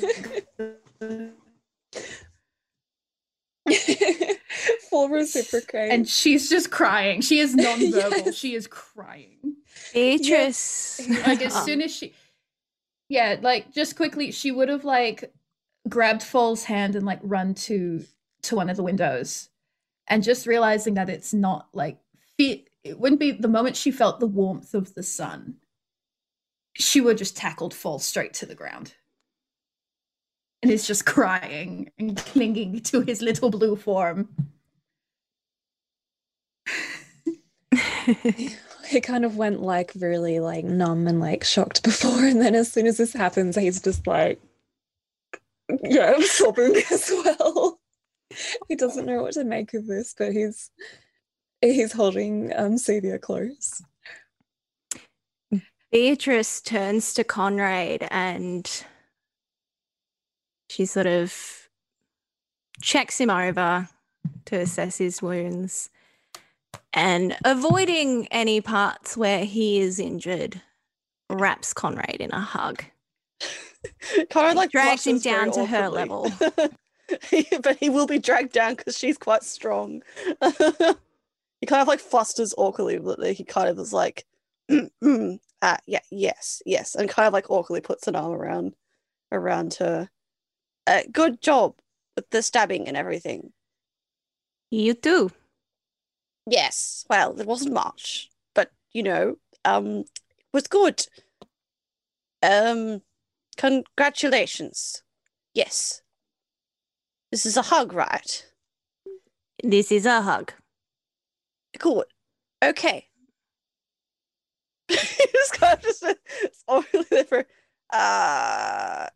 Full reciprocate. and she's just crying. She is nonverbal. Yes. She is crying. Beatrice. Like as soon as she Yeah, like just quickly she would have like grabbed Fall's hand and like run to to one of the windows. And just realizing that it's not like fe- it wouldn't be the moment she felt the warmth of the sun. She would just tackled Fall straight to the ground. And is just crying and clinging to his little blue form. he kind of went like really like numb and like shocked before, and then as soon as this happens, he's just like, yeah, I'm sobbing as well. He doesn't know what to make of this, but he's he's holding um Sevia close. Beatrice turns to Conrad and she sort of checks him over to assess his wounds and avoiding any parts where he is injured, wraps Conrad in a hug. Connor like Drags him down to her level. but he will be dragged down because she's quite strong. he kind of like flusters awkwardly, but he kind of is like, mm, mm, ah, yeah, yes, yes, and kind of like awkwardly puts an arm around around her. Uh, good job with the stabbing and everything. You too. Yes, well, there wasn't much, but you know, um, it was good. Um, congratulations. Yes. This is a hug, right? This is a hug. Cool. Okay. He's kind of just it's overly there for uh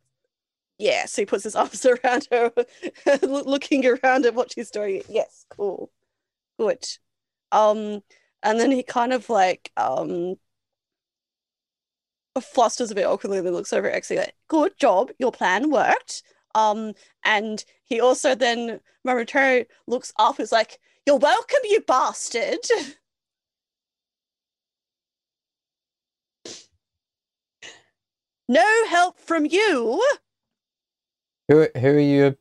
yeah, so he puts his arms around her, looking around at what she's doing. Yes, cool. Good. Um, and then he kind of like um flusters a bit awkwardly and then looks over at Exley like, good job, your plan worked. Um, and he also then momentarily looks up, is like, You're welcome, you bastard. No help from you. Who who are you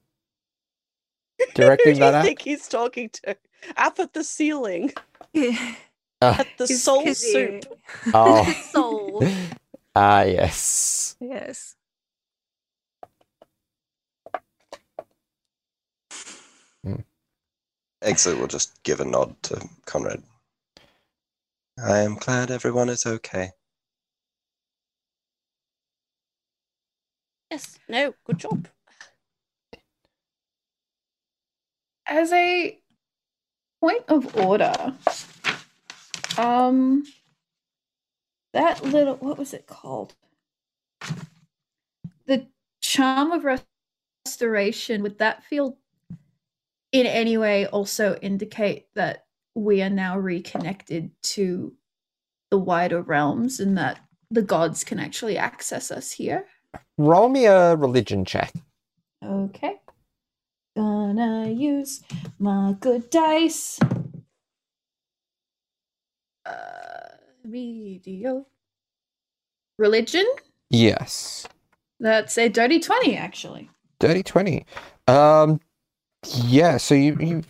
Who directing do that you at? think he's talking to? Up at the ceiling, Uh, at the soul kizzy. soup. Oh. Soul. Ah, yes. Yes. Exit will just give a nod to Conrad. I am glad everyone is okay. Yes. No. Good job. As a point of order, um, that little what was it called? The charm of restoration. Would that feel in any way also indicate that we are now reconnected to the wider realms and that the gods can actually access us here? Roll me a religion check. Okay. Gonna use my good dice. Uh, medio. Religion? Yes. That's a dirty 20, actually. Dirty 20. Um yeah, so you, you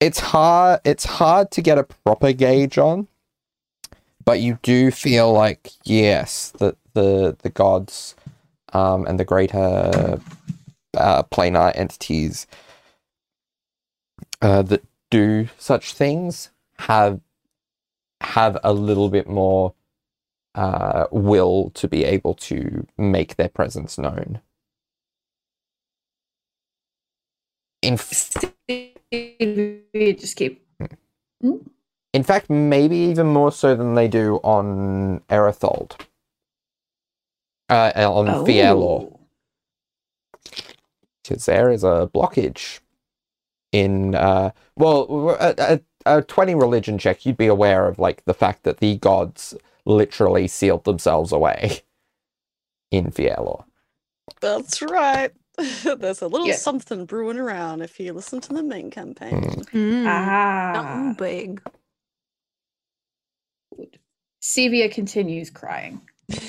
it's hard it's hard to get a proper gauge on. But you do feel like yes, that the the gods um and the greater uh planar entities uh that do such things have have a little bit more uh will to be able to make their presence known. In We just keep. In fact, maybe even more so than they do on Erethold. Uh, on Oh. Fielor. Because there is a blockage in, uh, well, a, a, a 20 religion check, you'd be aware of, like, the fact that the gods literally sealed themselves away in Fielor. That's right. There's a little Yeah. something brewing around if you listen to the main campaign. Mm, Ah. Something big. Sevia continues crying.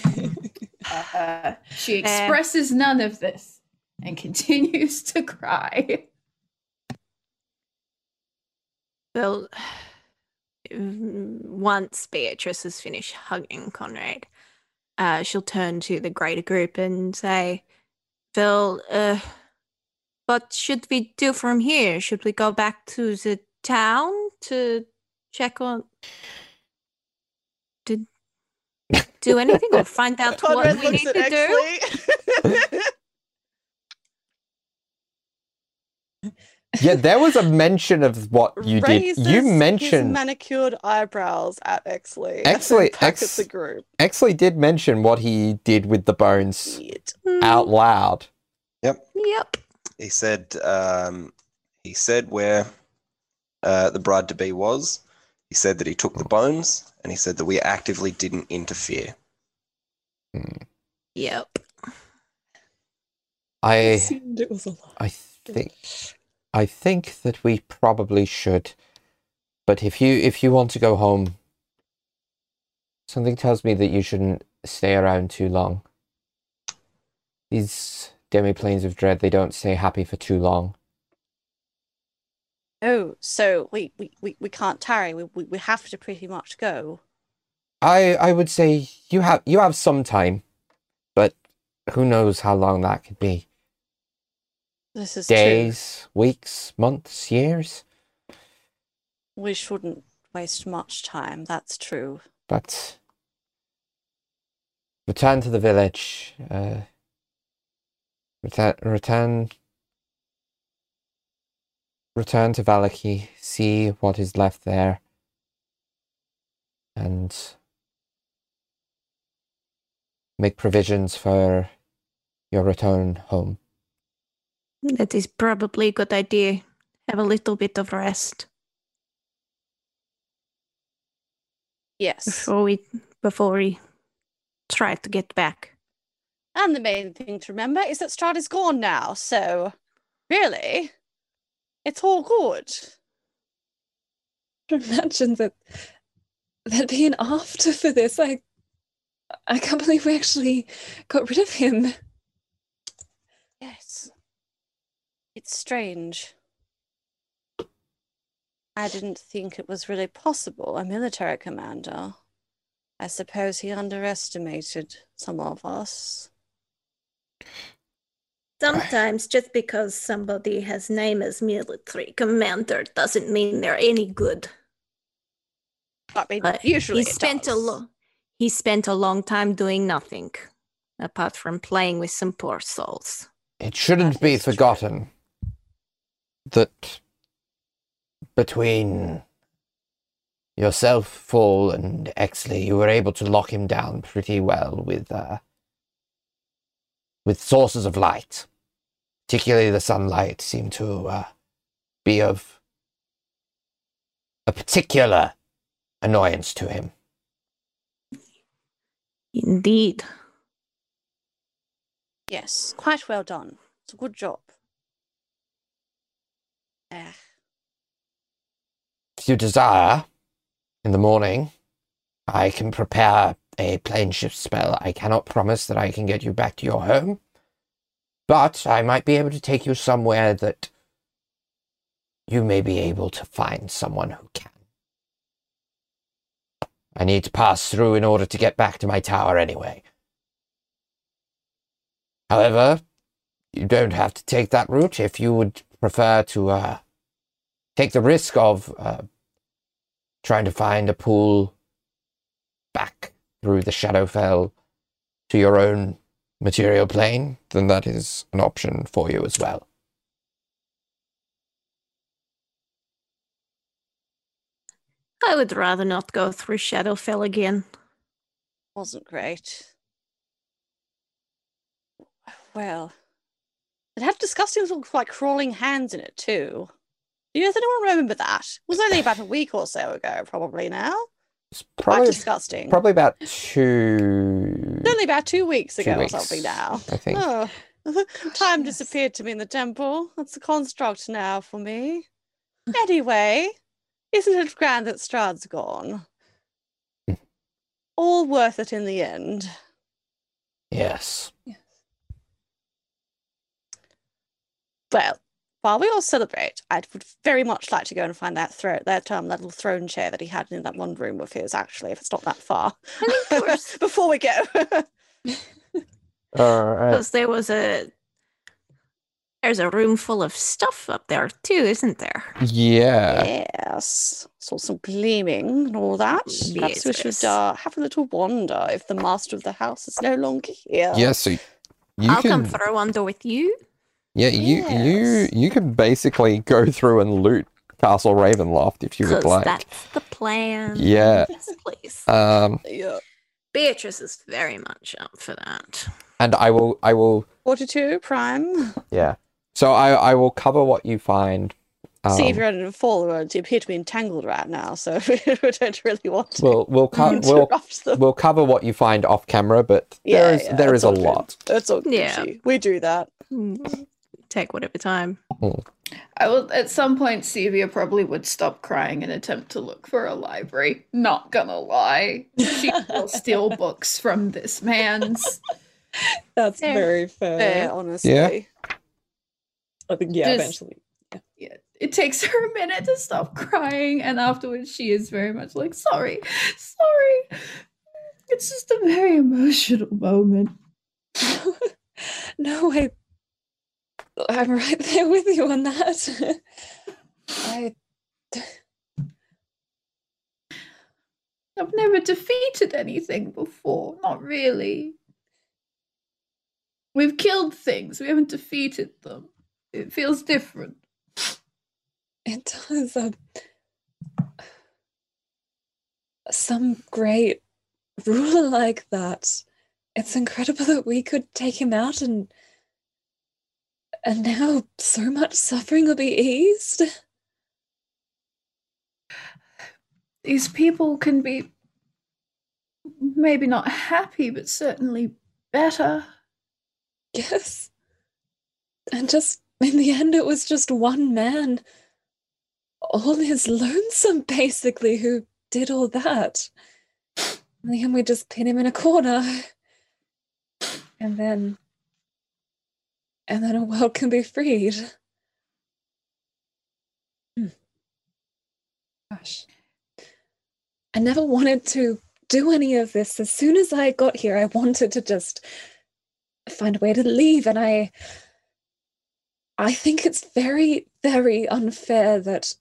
Uh, she expresses none of this and continues to cry. Well, once Beatrice has finished hugging Conrad, uh, she'll turn to the greater group and say, Phil, uh, what should we do from here? Should we go back to the town to check on. Did do anything or find out what Conrad we looks need to do? Yeah, there was a mention of what you did. Raises You his mentioned manicured eyebrows at Exley. Exley- Back at Ex- the group. Exley did mention what he did with the bones Weird. out loud. Yep. Yep. He said um, he said where uh, the bride to be was. He said that he took the bones, and he said that we actively didn't interfere. Yep. I assumed it was a lie. I think I think that we probably should. But if you if you want to go home, something tells me that you shouldn't stay around too long. These demi-planes of dread, they don't stay happy for too long. Oh, so we, we, we, we can't tarry. We, we, we have to pretty much go. I I would say you have you have some time, but who knows how long that could be. This is true. Days, weeks, months, years. We shouldn't waste much time. That's true. But return to the village. Uh, return, return, return to Vallaki. See what is left there, and make provisions for your return home. That is probably a good idea. Have a little bit of rest Yes. before we before we try to get back. And the main thing to remember is that Strahd is gone now. So, really, it's all good. Imagine that there'd be an after for this. I I can't believe we actually got rid of him. Yes. It's strange. I didn't think it was really possible. A military commander. I suppose he underestimated some of us. Sometimes just because somebody has name as military commander doesn't mean they're any good. I mean, But usually he it spent a does. lo- he spent a long time doing nothing, apart from playing with some poor souls. It shouldn't That be is true. forgotten that between yourself, Fall, and Exley, you were able to lock him down pretty well with uh, with sources of light. Particularly the sunlight seemed to uh, be of a particular annoyance to him. Indeed. Yes, quite well done. It's a good job. Eh, If you desire, in the morning, I can prepare a plane shift spell. I cannot promise that I can get you back to your home, but I might be able to take you somewhere that you may be able to find someone who can. I need to pass through in order to get back to my tower anyway. However, you don't have to take that route if you would prefer to uh, take the risk of uh, trying to find a pool back through the Shadowfell to your own material plane, then that is an option for you as well. I would rather not go through Shadowfell again. wasn't great. Well, it had disgusting little like crawling hands in it too. Do you, does anyone remember that? It was only about a week or so ago, probably now. It's Quite probably disgusting. probably about two It's only about two weeks two ago weeks, or something now. I think. Oh, time yes. disappeared to me in the temple. That's a construct now for me. Anyway, isn't it grand that Strahd's gone? All worth it in the end. Yes. Yes. Well, while we all celebrate, I would very much like to go and find that thro- that um that little throne chair that he had in that one room of his. Actually, if it's not that far, before we go. All right. Because there was a there's a room full of stuff up there too, isn't there? Yeah. yes, saw some gleaming and all that. Perhaps we should uh, have a little wander if the master of the house is no longer here. Yes. so you I'll can. come for a wander with you. Yeah. You you you can basically go through and loot Castle Ravenloft if you would Because like. that's the plan. Yeah. Yes, please. Um. Yeah. Beatrice is very much up for that. And I will I will Forty-two prime. Yeah. So I I will cover what you find. Um, See if you're in a fall road. You appear to be entangled right now, so we don't really want to we'll we'll co- we'll interrupt them. we'll cover what you find off camera, but Yeah, there is yeah, there that's is a all good. lot. That's all Yeah. yeah. We do that. Mm, Take whatever time. Mm. I will at some point Sevia probably would stop crying and attempt to look for a library. Not gonna lie. She will steal books from this man's. That's Fair. very fair. Fair, honestly. Yeah. I think yeah, Just- eventually. Yeah, it takes her a minute to stop crying, and afterwards she is very much like, sorry, sorry. It's just a very emotional moment. no, I I'm right there with you on that. I I've never defeated anything before. Not really. We've killed things, we haven't defeated them. It feels different. it does um, some great ruler like that. It's incredible that we could take him out and and now so much suffering will be eased. These people can be maybe not happy, but certainly better. Yes. And just in the end, it was just one man, all his lonesome, basically, who did all that. And the end, we just pin him in a corner. And then. And then a world can be freed. Hmm. Gosh. I never wanted to do any of this. As soon as I got here, I wanted to just find a way to leave and i i think it's very very unfair that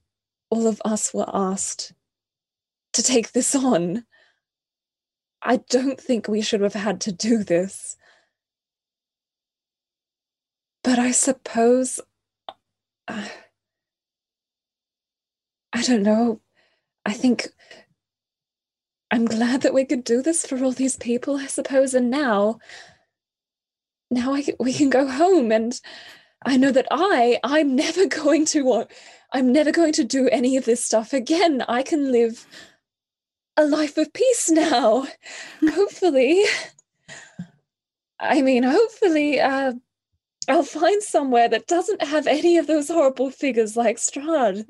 all of us were asked to take this on. I don't think we should have had to do this. But I suppose. Uh, I don't know. I think. I'm glad that we could do this for all these people, I suppose. And now. Now I, we can go home and I know that I, I'm never going to what I'm never going to do any of this stuff again. I can live a life of peace now. hopefully. I mean, hopefully, uh, I'll find somewhere that doesn't have any of those horrible figures like Strahd.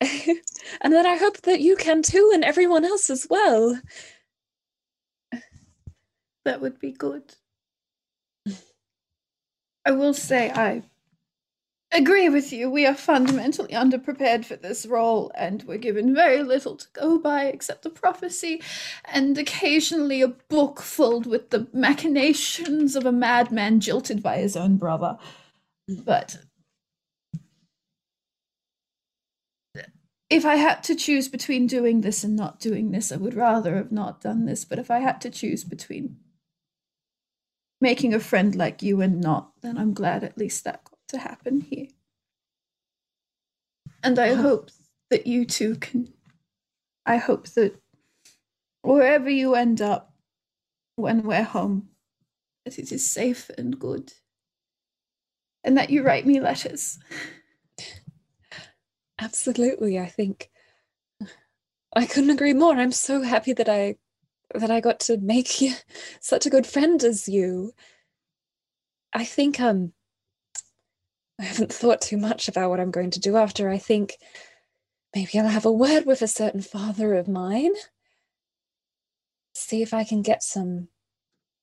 and then I hope that you can too, and everyone else as well. That would be good. I will say I agree with you. We are fundamentally underprepared for this role, and we're given very little to go by except a prophecy and occasionally a book filled with the machinations of a madman jilted by his own brother. But if I had to choose between doing this and not doing this, I would rather have not done this. But if I had to choose between making a friend like you and not, then I'm glad at least that to happen here. And I hope that you two can. I hope that wherever you end up when we're home, that it is safe and good. And that you write me letters. Absolutely, I think I couldn't agree more. I'm so happy that I that I got to make you such a good friend as you. I think um I haven't thought too much about what I'm going to do after. I think maybe I'll have a word with a certain father of mine. See if I can get some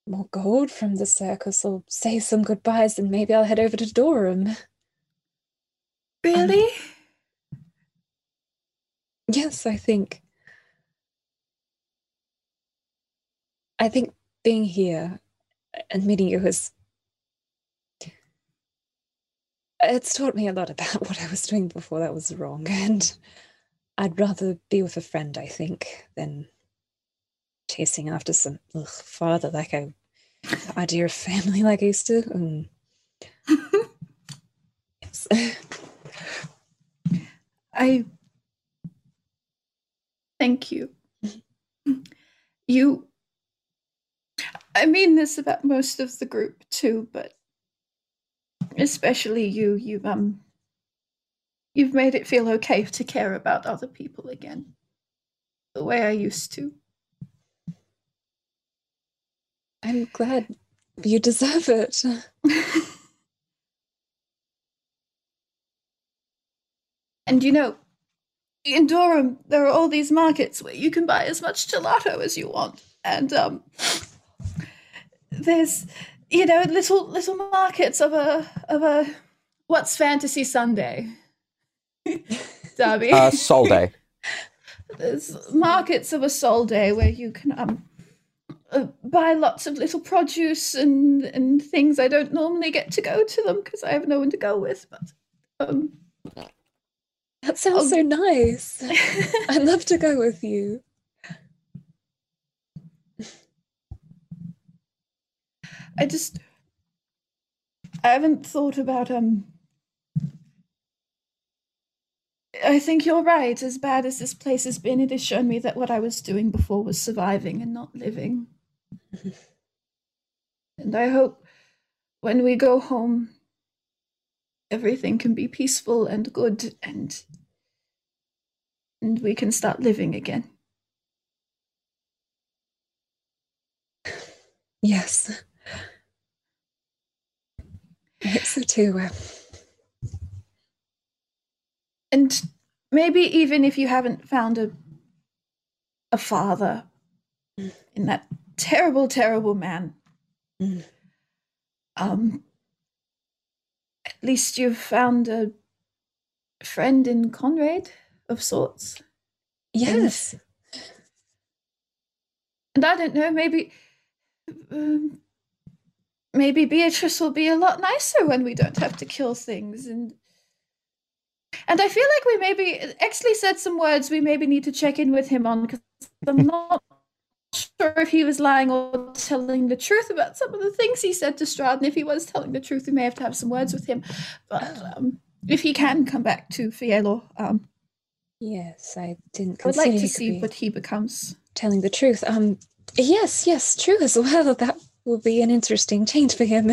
more gold from the circus or say some goodbyes and maybe I'll head over to Durham. Really? Um, yes, I think I think being here and meeting you has it's taught me a lot about what I was doing before that was wrong, and I'd rather be with a friend, I think, than chasing after some ugh, father like I idea of family like I used to. Um, yes. I thank you. You I mean this about most of the group too, but especially you, you've um you've made it feel okay to care about other people again. The way I used to. I'm glad you deserve it. and you know, in Durham, there are all these markets where you can buy as much gelato as you want. And um there's you know little little markets of a of a what's fantasy sunday darby Uh, Sol Day. there's markets of a sol day where you can um uh, buy lots of little produce and and things i don't normally get to go to them because i have no one to go with but um That sounds so nice. I'd love to go with you. I just I haven't thought about um I think you're right. As bad as this place has been, it has shown me that what I was doing before was surviving and not living. and I hope when we go home, everything can be peaceful and good and and we can start living again. Yes. I hope so too. and maybe even if you haven't found a a father in that terrible terrible man Mm. um at least you've found a friend in conrad of sorts Yes. and i don't know maybe um, maybe beatrice will be a lot nicer when we don't have to kill things and And I feel like we maybe Exley said some words we maybe need to check in with him on because I'm not sure if he was lying or telling the truth about some of the things he said to Strahd. And if he was telling the truth, we may have to have some words with him. But um, if he can come back to Fielor, um, Yes, I didn't I would like to see what he becomes. telling the truth. Um, yes, yes, true as well. That will be an interesting change for him.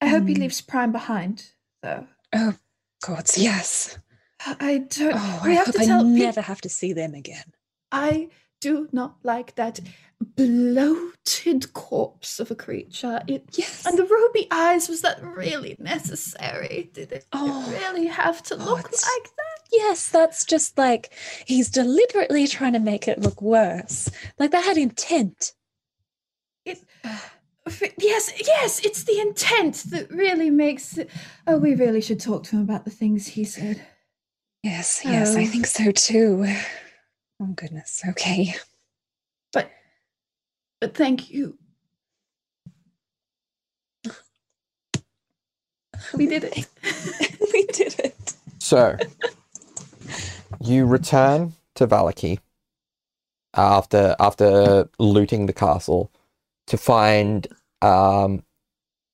I hope he Hmm. leaves Prime behind, though. Oh, gods, yes. I don't. Oh, we I have hope to I never have to see them again. I do not like that bloated corpse of a creature. It Yes. and the ruby eyes. Was that really necessary? Did it Oh, really have to look like that? Yes, that's just like he's deliberately trying to make it look worse. Like that had intent. It. f- Yes, yes, it's the intent that really makes it. Oh, we really should talk to him about the things he said. Yes, yes, I Oh. think so too. Oh goodness. Okay. But, but thank you. We did it. we did it. So, you return to Vallaki after after looting the castle to find um,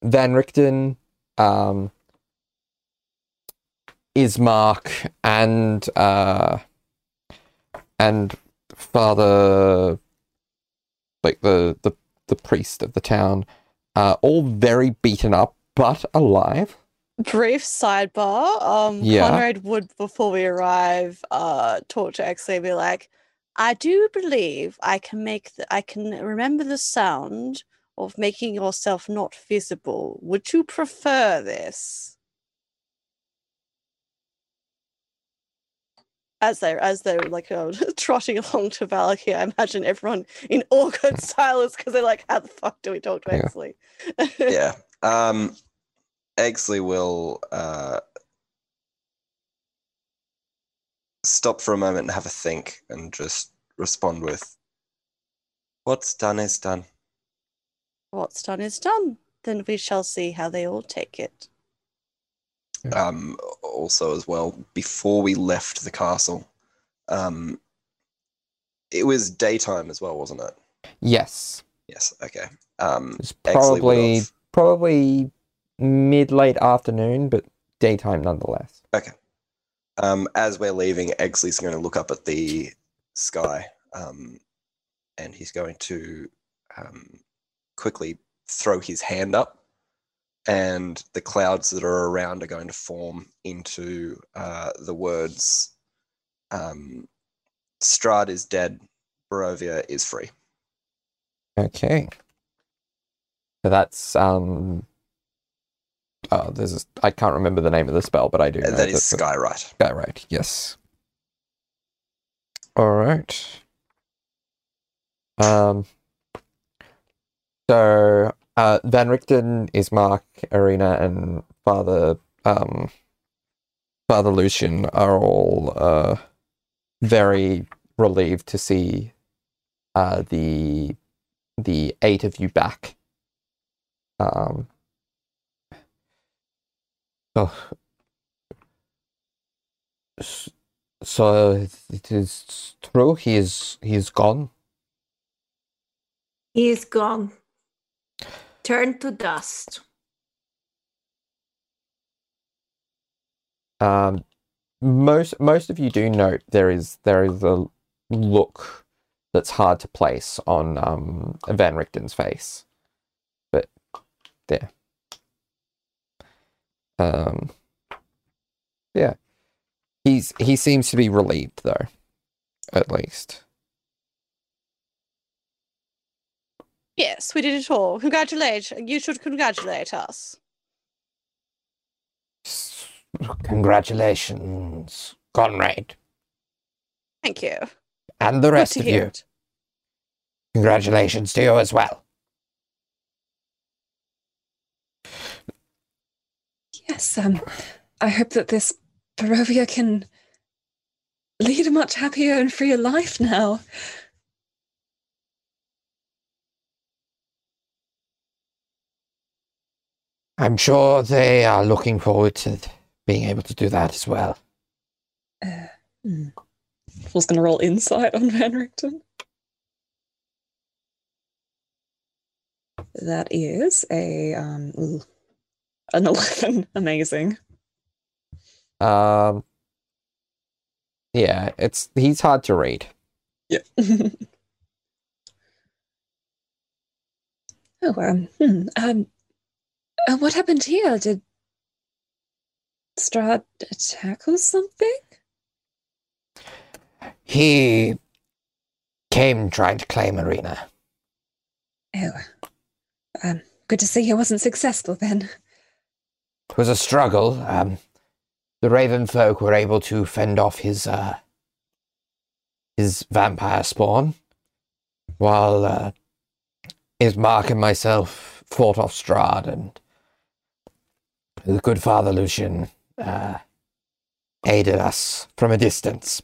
Van Richten, um, Ismark, and uh, and Father, like the the the priest of the town, uh, all very beaten up but alive. Brief sidebar. Um, Yeah. Conrad would, before we arrive, uh, talk to Exley and be like, "I do believe I can make. The, I can remember the sound of making yourself not visible. Would you prefer this?" As they as they're like uh, trotting along to Vallaki, I imagine everyone in awkward silence because they're like, "How the fuck do we talk to. Exley?" yeah. Um, Exley will uh, stop for a moment and have a think and just respond with, What's done is done. What's done is done. Then we shall see how they all take it. Um, also, as well, before we left the castle, um, it was daytime as well, wasn't it? Yes, Yes, okay. Um, it's probably probably mid late afternoon, but daytime nonetheless. Okay. Um, as we're leaving, Exley's going to look up at the sky, um, and he's going to um, quickly throw his hand up, and the clouds that are around are going to form into uh, the words um, Strahd is dead, Barovia is free. Okay. So that's um. Oh, there's a, I can't remember the name of the spell, but I do. Know that is the- Skywrite. Sky right. Yes. All right. Um. So, uh, Van Richten, is Mark Ireena, and Father um. Father Lucian are all uh very relieved to see uh the the eight of you back. Um. Oh, So it is true. He is he is gone. He is gone. Turned to dust. Um, most most of you do note there is there is a look that's hard to place on um, Van Richten's face, but there. Um, yeah, he's he seems to be relieved though, at least. Yes, we did it all. Congratulate. You should congratulate us. Congratulations, Conrad, Thank you. and the rest of hear you. it. Congratulations to you as well. Yes, um, I hope that this Barovia can lead a much happier and freer life now. I'm sure they are looking forward to being able to do that as well. Uh, hmm. was going to roll insight on Van Richten. That is a um, ooh, an eleven. Amazing. Um, yeah, it's he's hard to read. Yeah. oh, um, hmm, um, uh, what happened here? Did Strahd tackle something? He came trying to claim Ireena. Oh, um, good to see he wasn't successful then. It was a struggle. Um, the Raven folk were able to fend off his uh, his vampire spawn, while uh, Ismark and myself fought off Strahd and the good Father Lucian uh, aided us from a distance.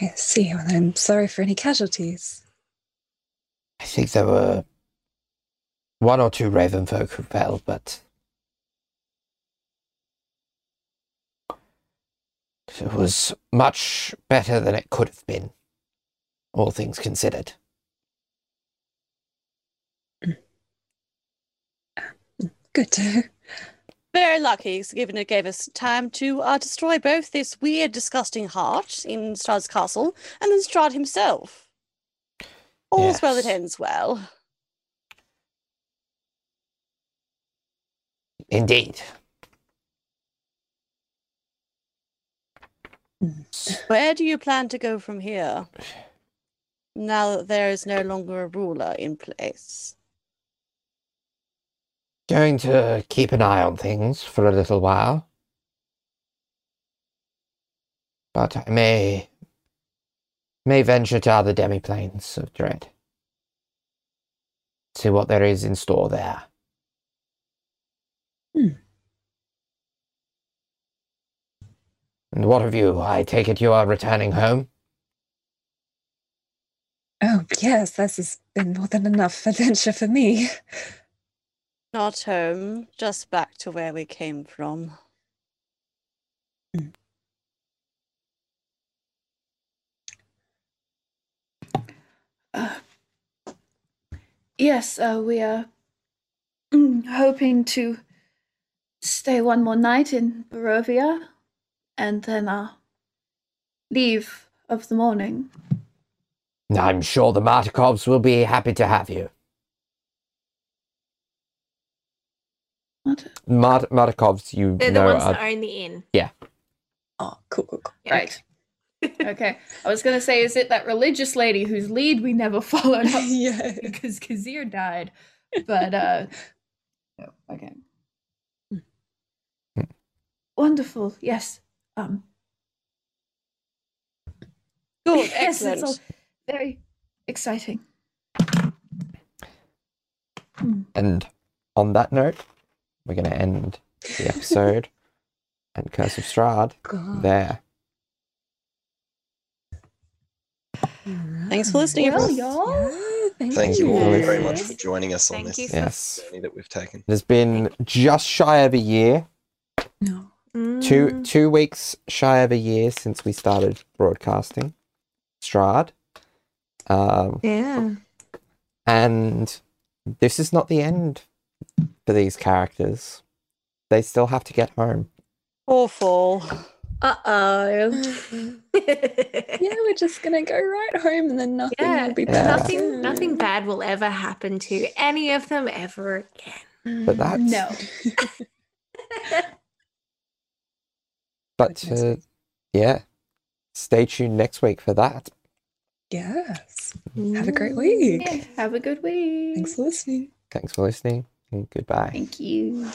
I see. Well, I'm sorry for any casualties. I think there were one or two Raven folk who fell, but it was much better than it could have been, all things considered. Good to Very lucky, given it gave us time to uh, destroy both this weird, disgusting heart in Strahd's castle and then Strahd himself. All's well that ends well. Indeed. Where do you plan to go from here? Now that there is no longer a ruler in place. Going to keep an eye on things for a little while. But I may may venture to other demiplanes of dread. See what there is in store there. Hmm. And what of you? I take it you are returning home? Oh, yes, this has been more than enough adventure for me. Not home, just back to where we came from. Uh, yes, uh, we are mm, hoping to stay one more night in Barovia and then uh, leave of the morning. I'm sure the Martikovs will be happy to have you. What? Mart- Martikovs, you They're the know, ones are that own the inn. Yeah. Oh, cool, cool, cool. Yeah. Right. okay. I was gonna say, is it that religious lady whose lead we never followed up yeah. because Kazir died? But uh no, okay. Wonderful. Yes. Um Good, yes, excellent. it's all very exciting. And on that note, we're going to end the episode and Curse of Strahd God. there. Thanks for listening, Well, everyone. y'all. Yeah, thank, Thank you all Yes. very much for joining us on this you for- Yes. journey that we've taken. It has been just shy of a year, No. Two Mm. two weeks shy of a year since we started broadcasting Strahd. Um, Yeah. and this is not the end for these characters. They still have to get home. Awful. Uh oh. Yeah, we're just gonna go right home and then nothing Yeah, will be Yeah. nothing nothing bad will ever happen to any of them ever again. But that's No. But uh, yeah, stay tuned next week for that. Yes. Have a great week. Yeah, have a good week. Thanks for listening. Thanks for listening and goodbye. Thank you.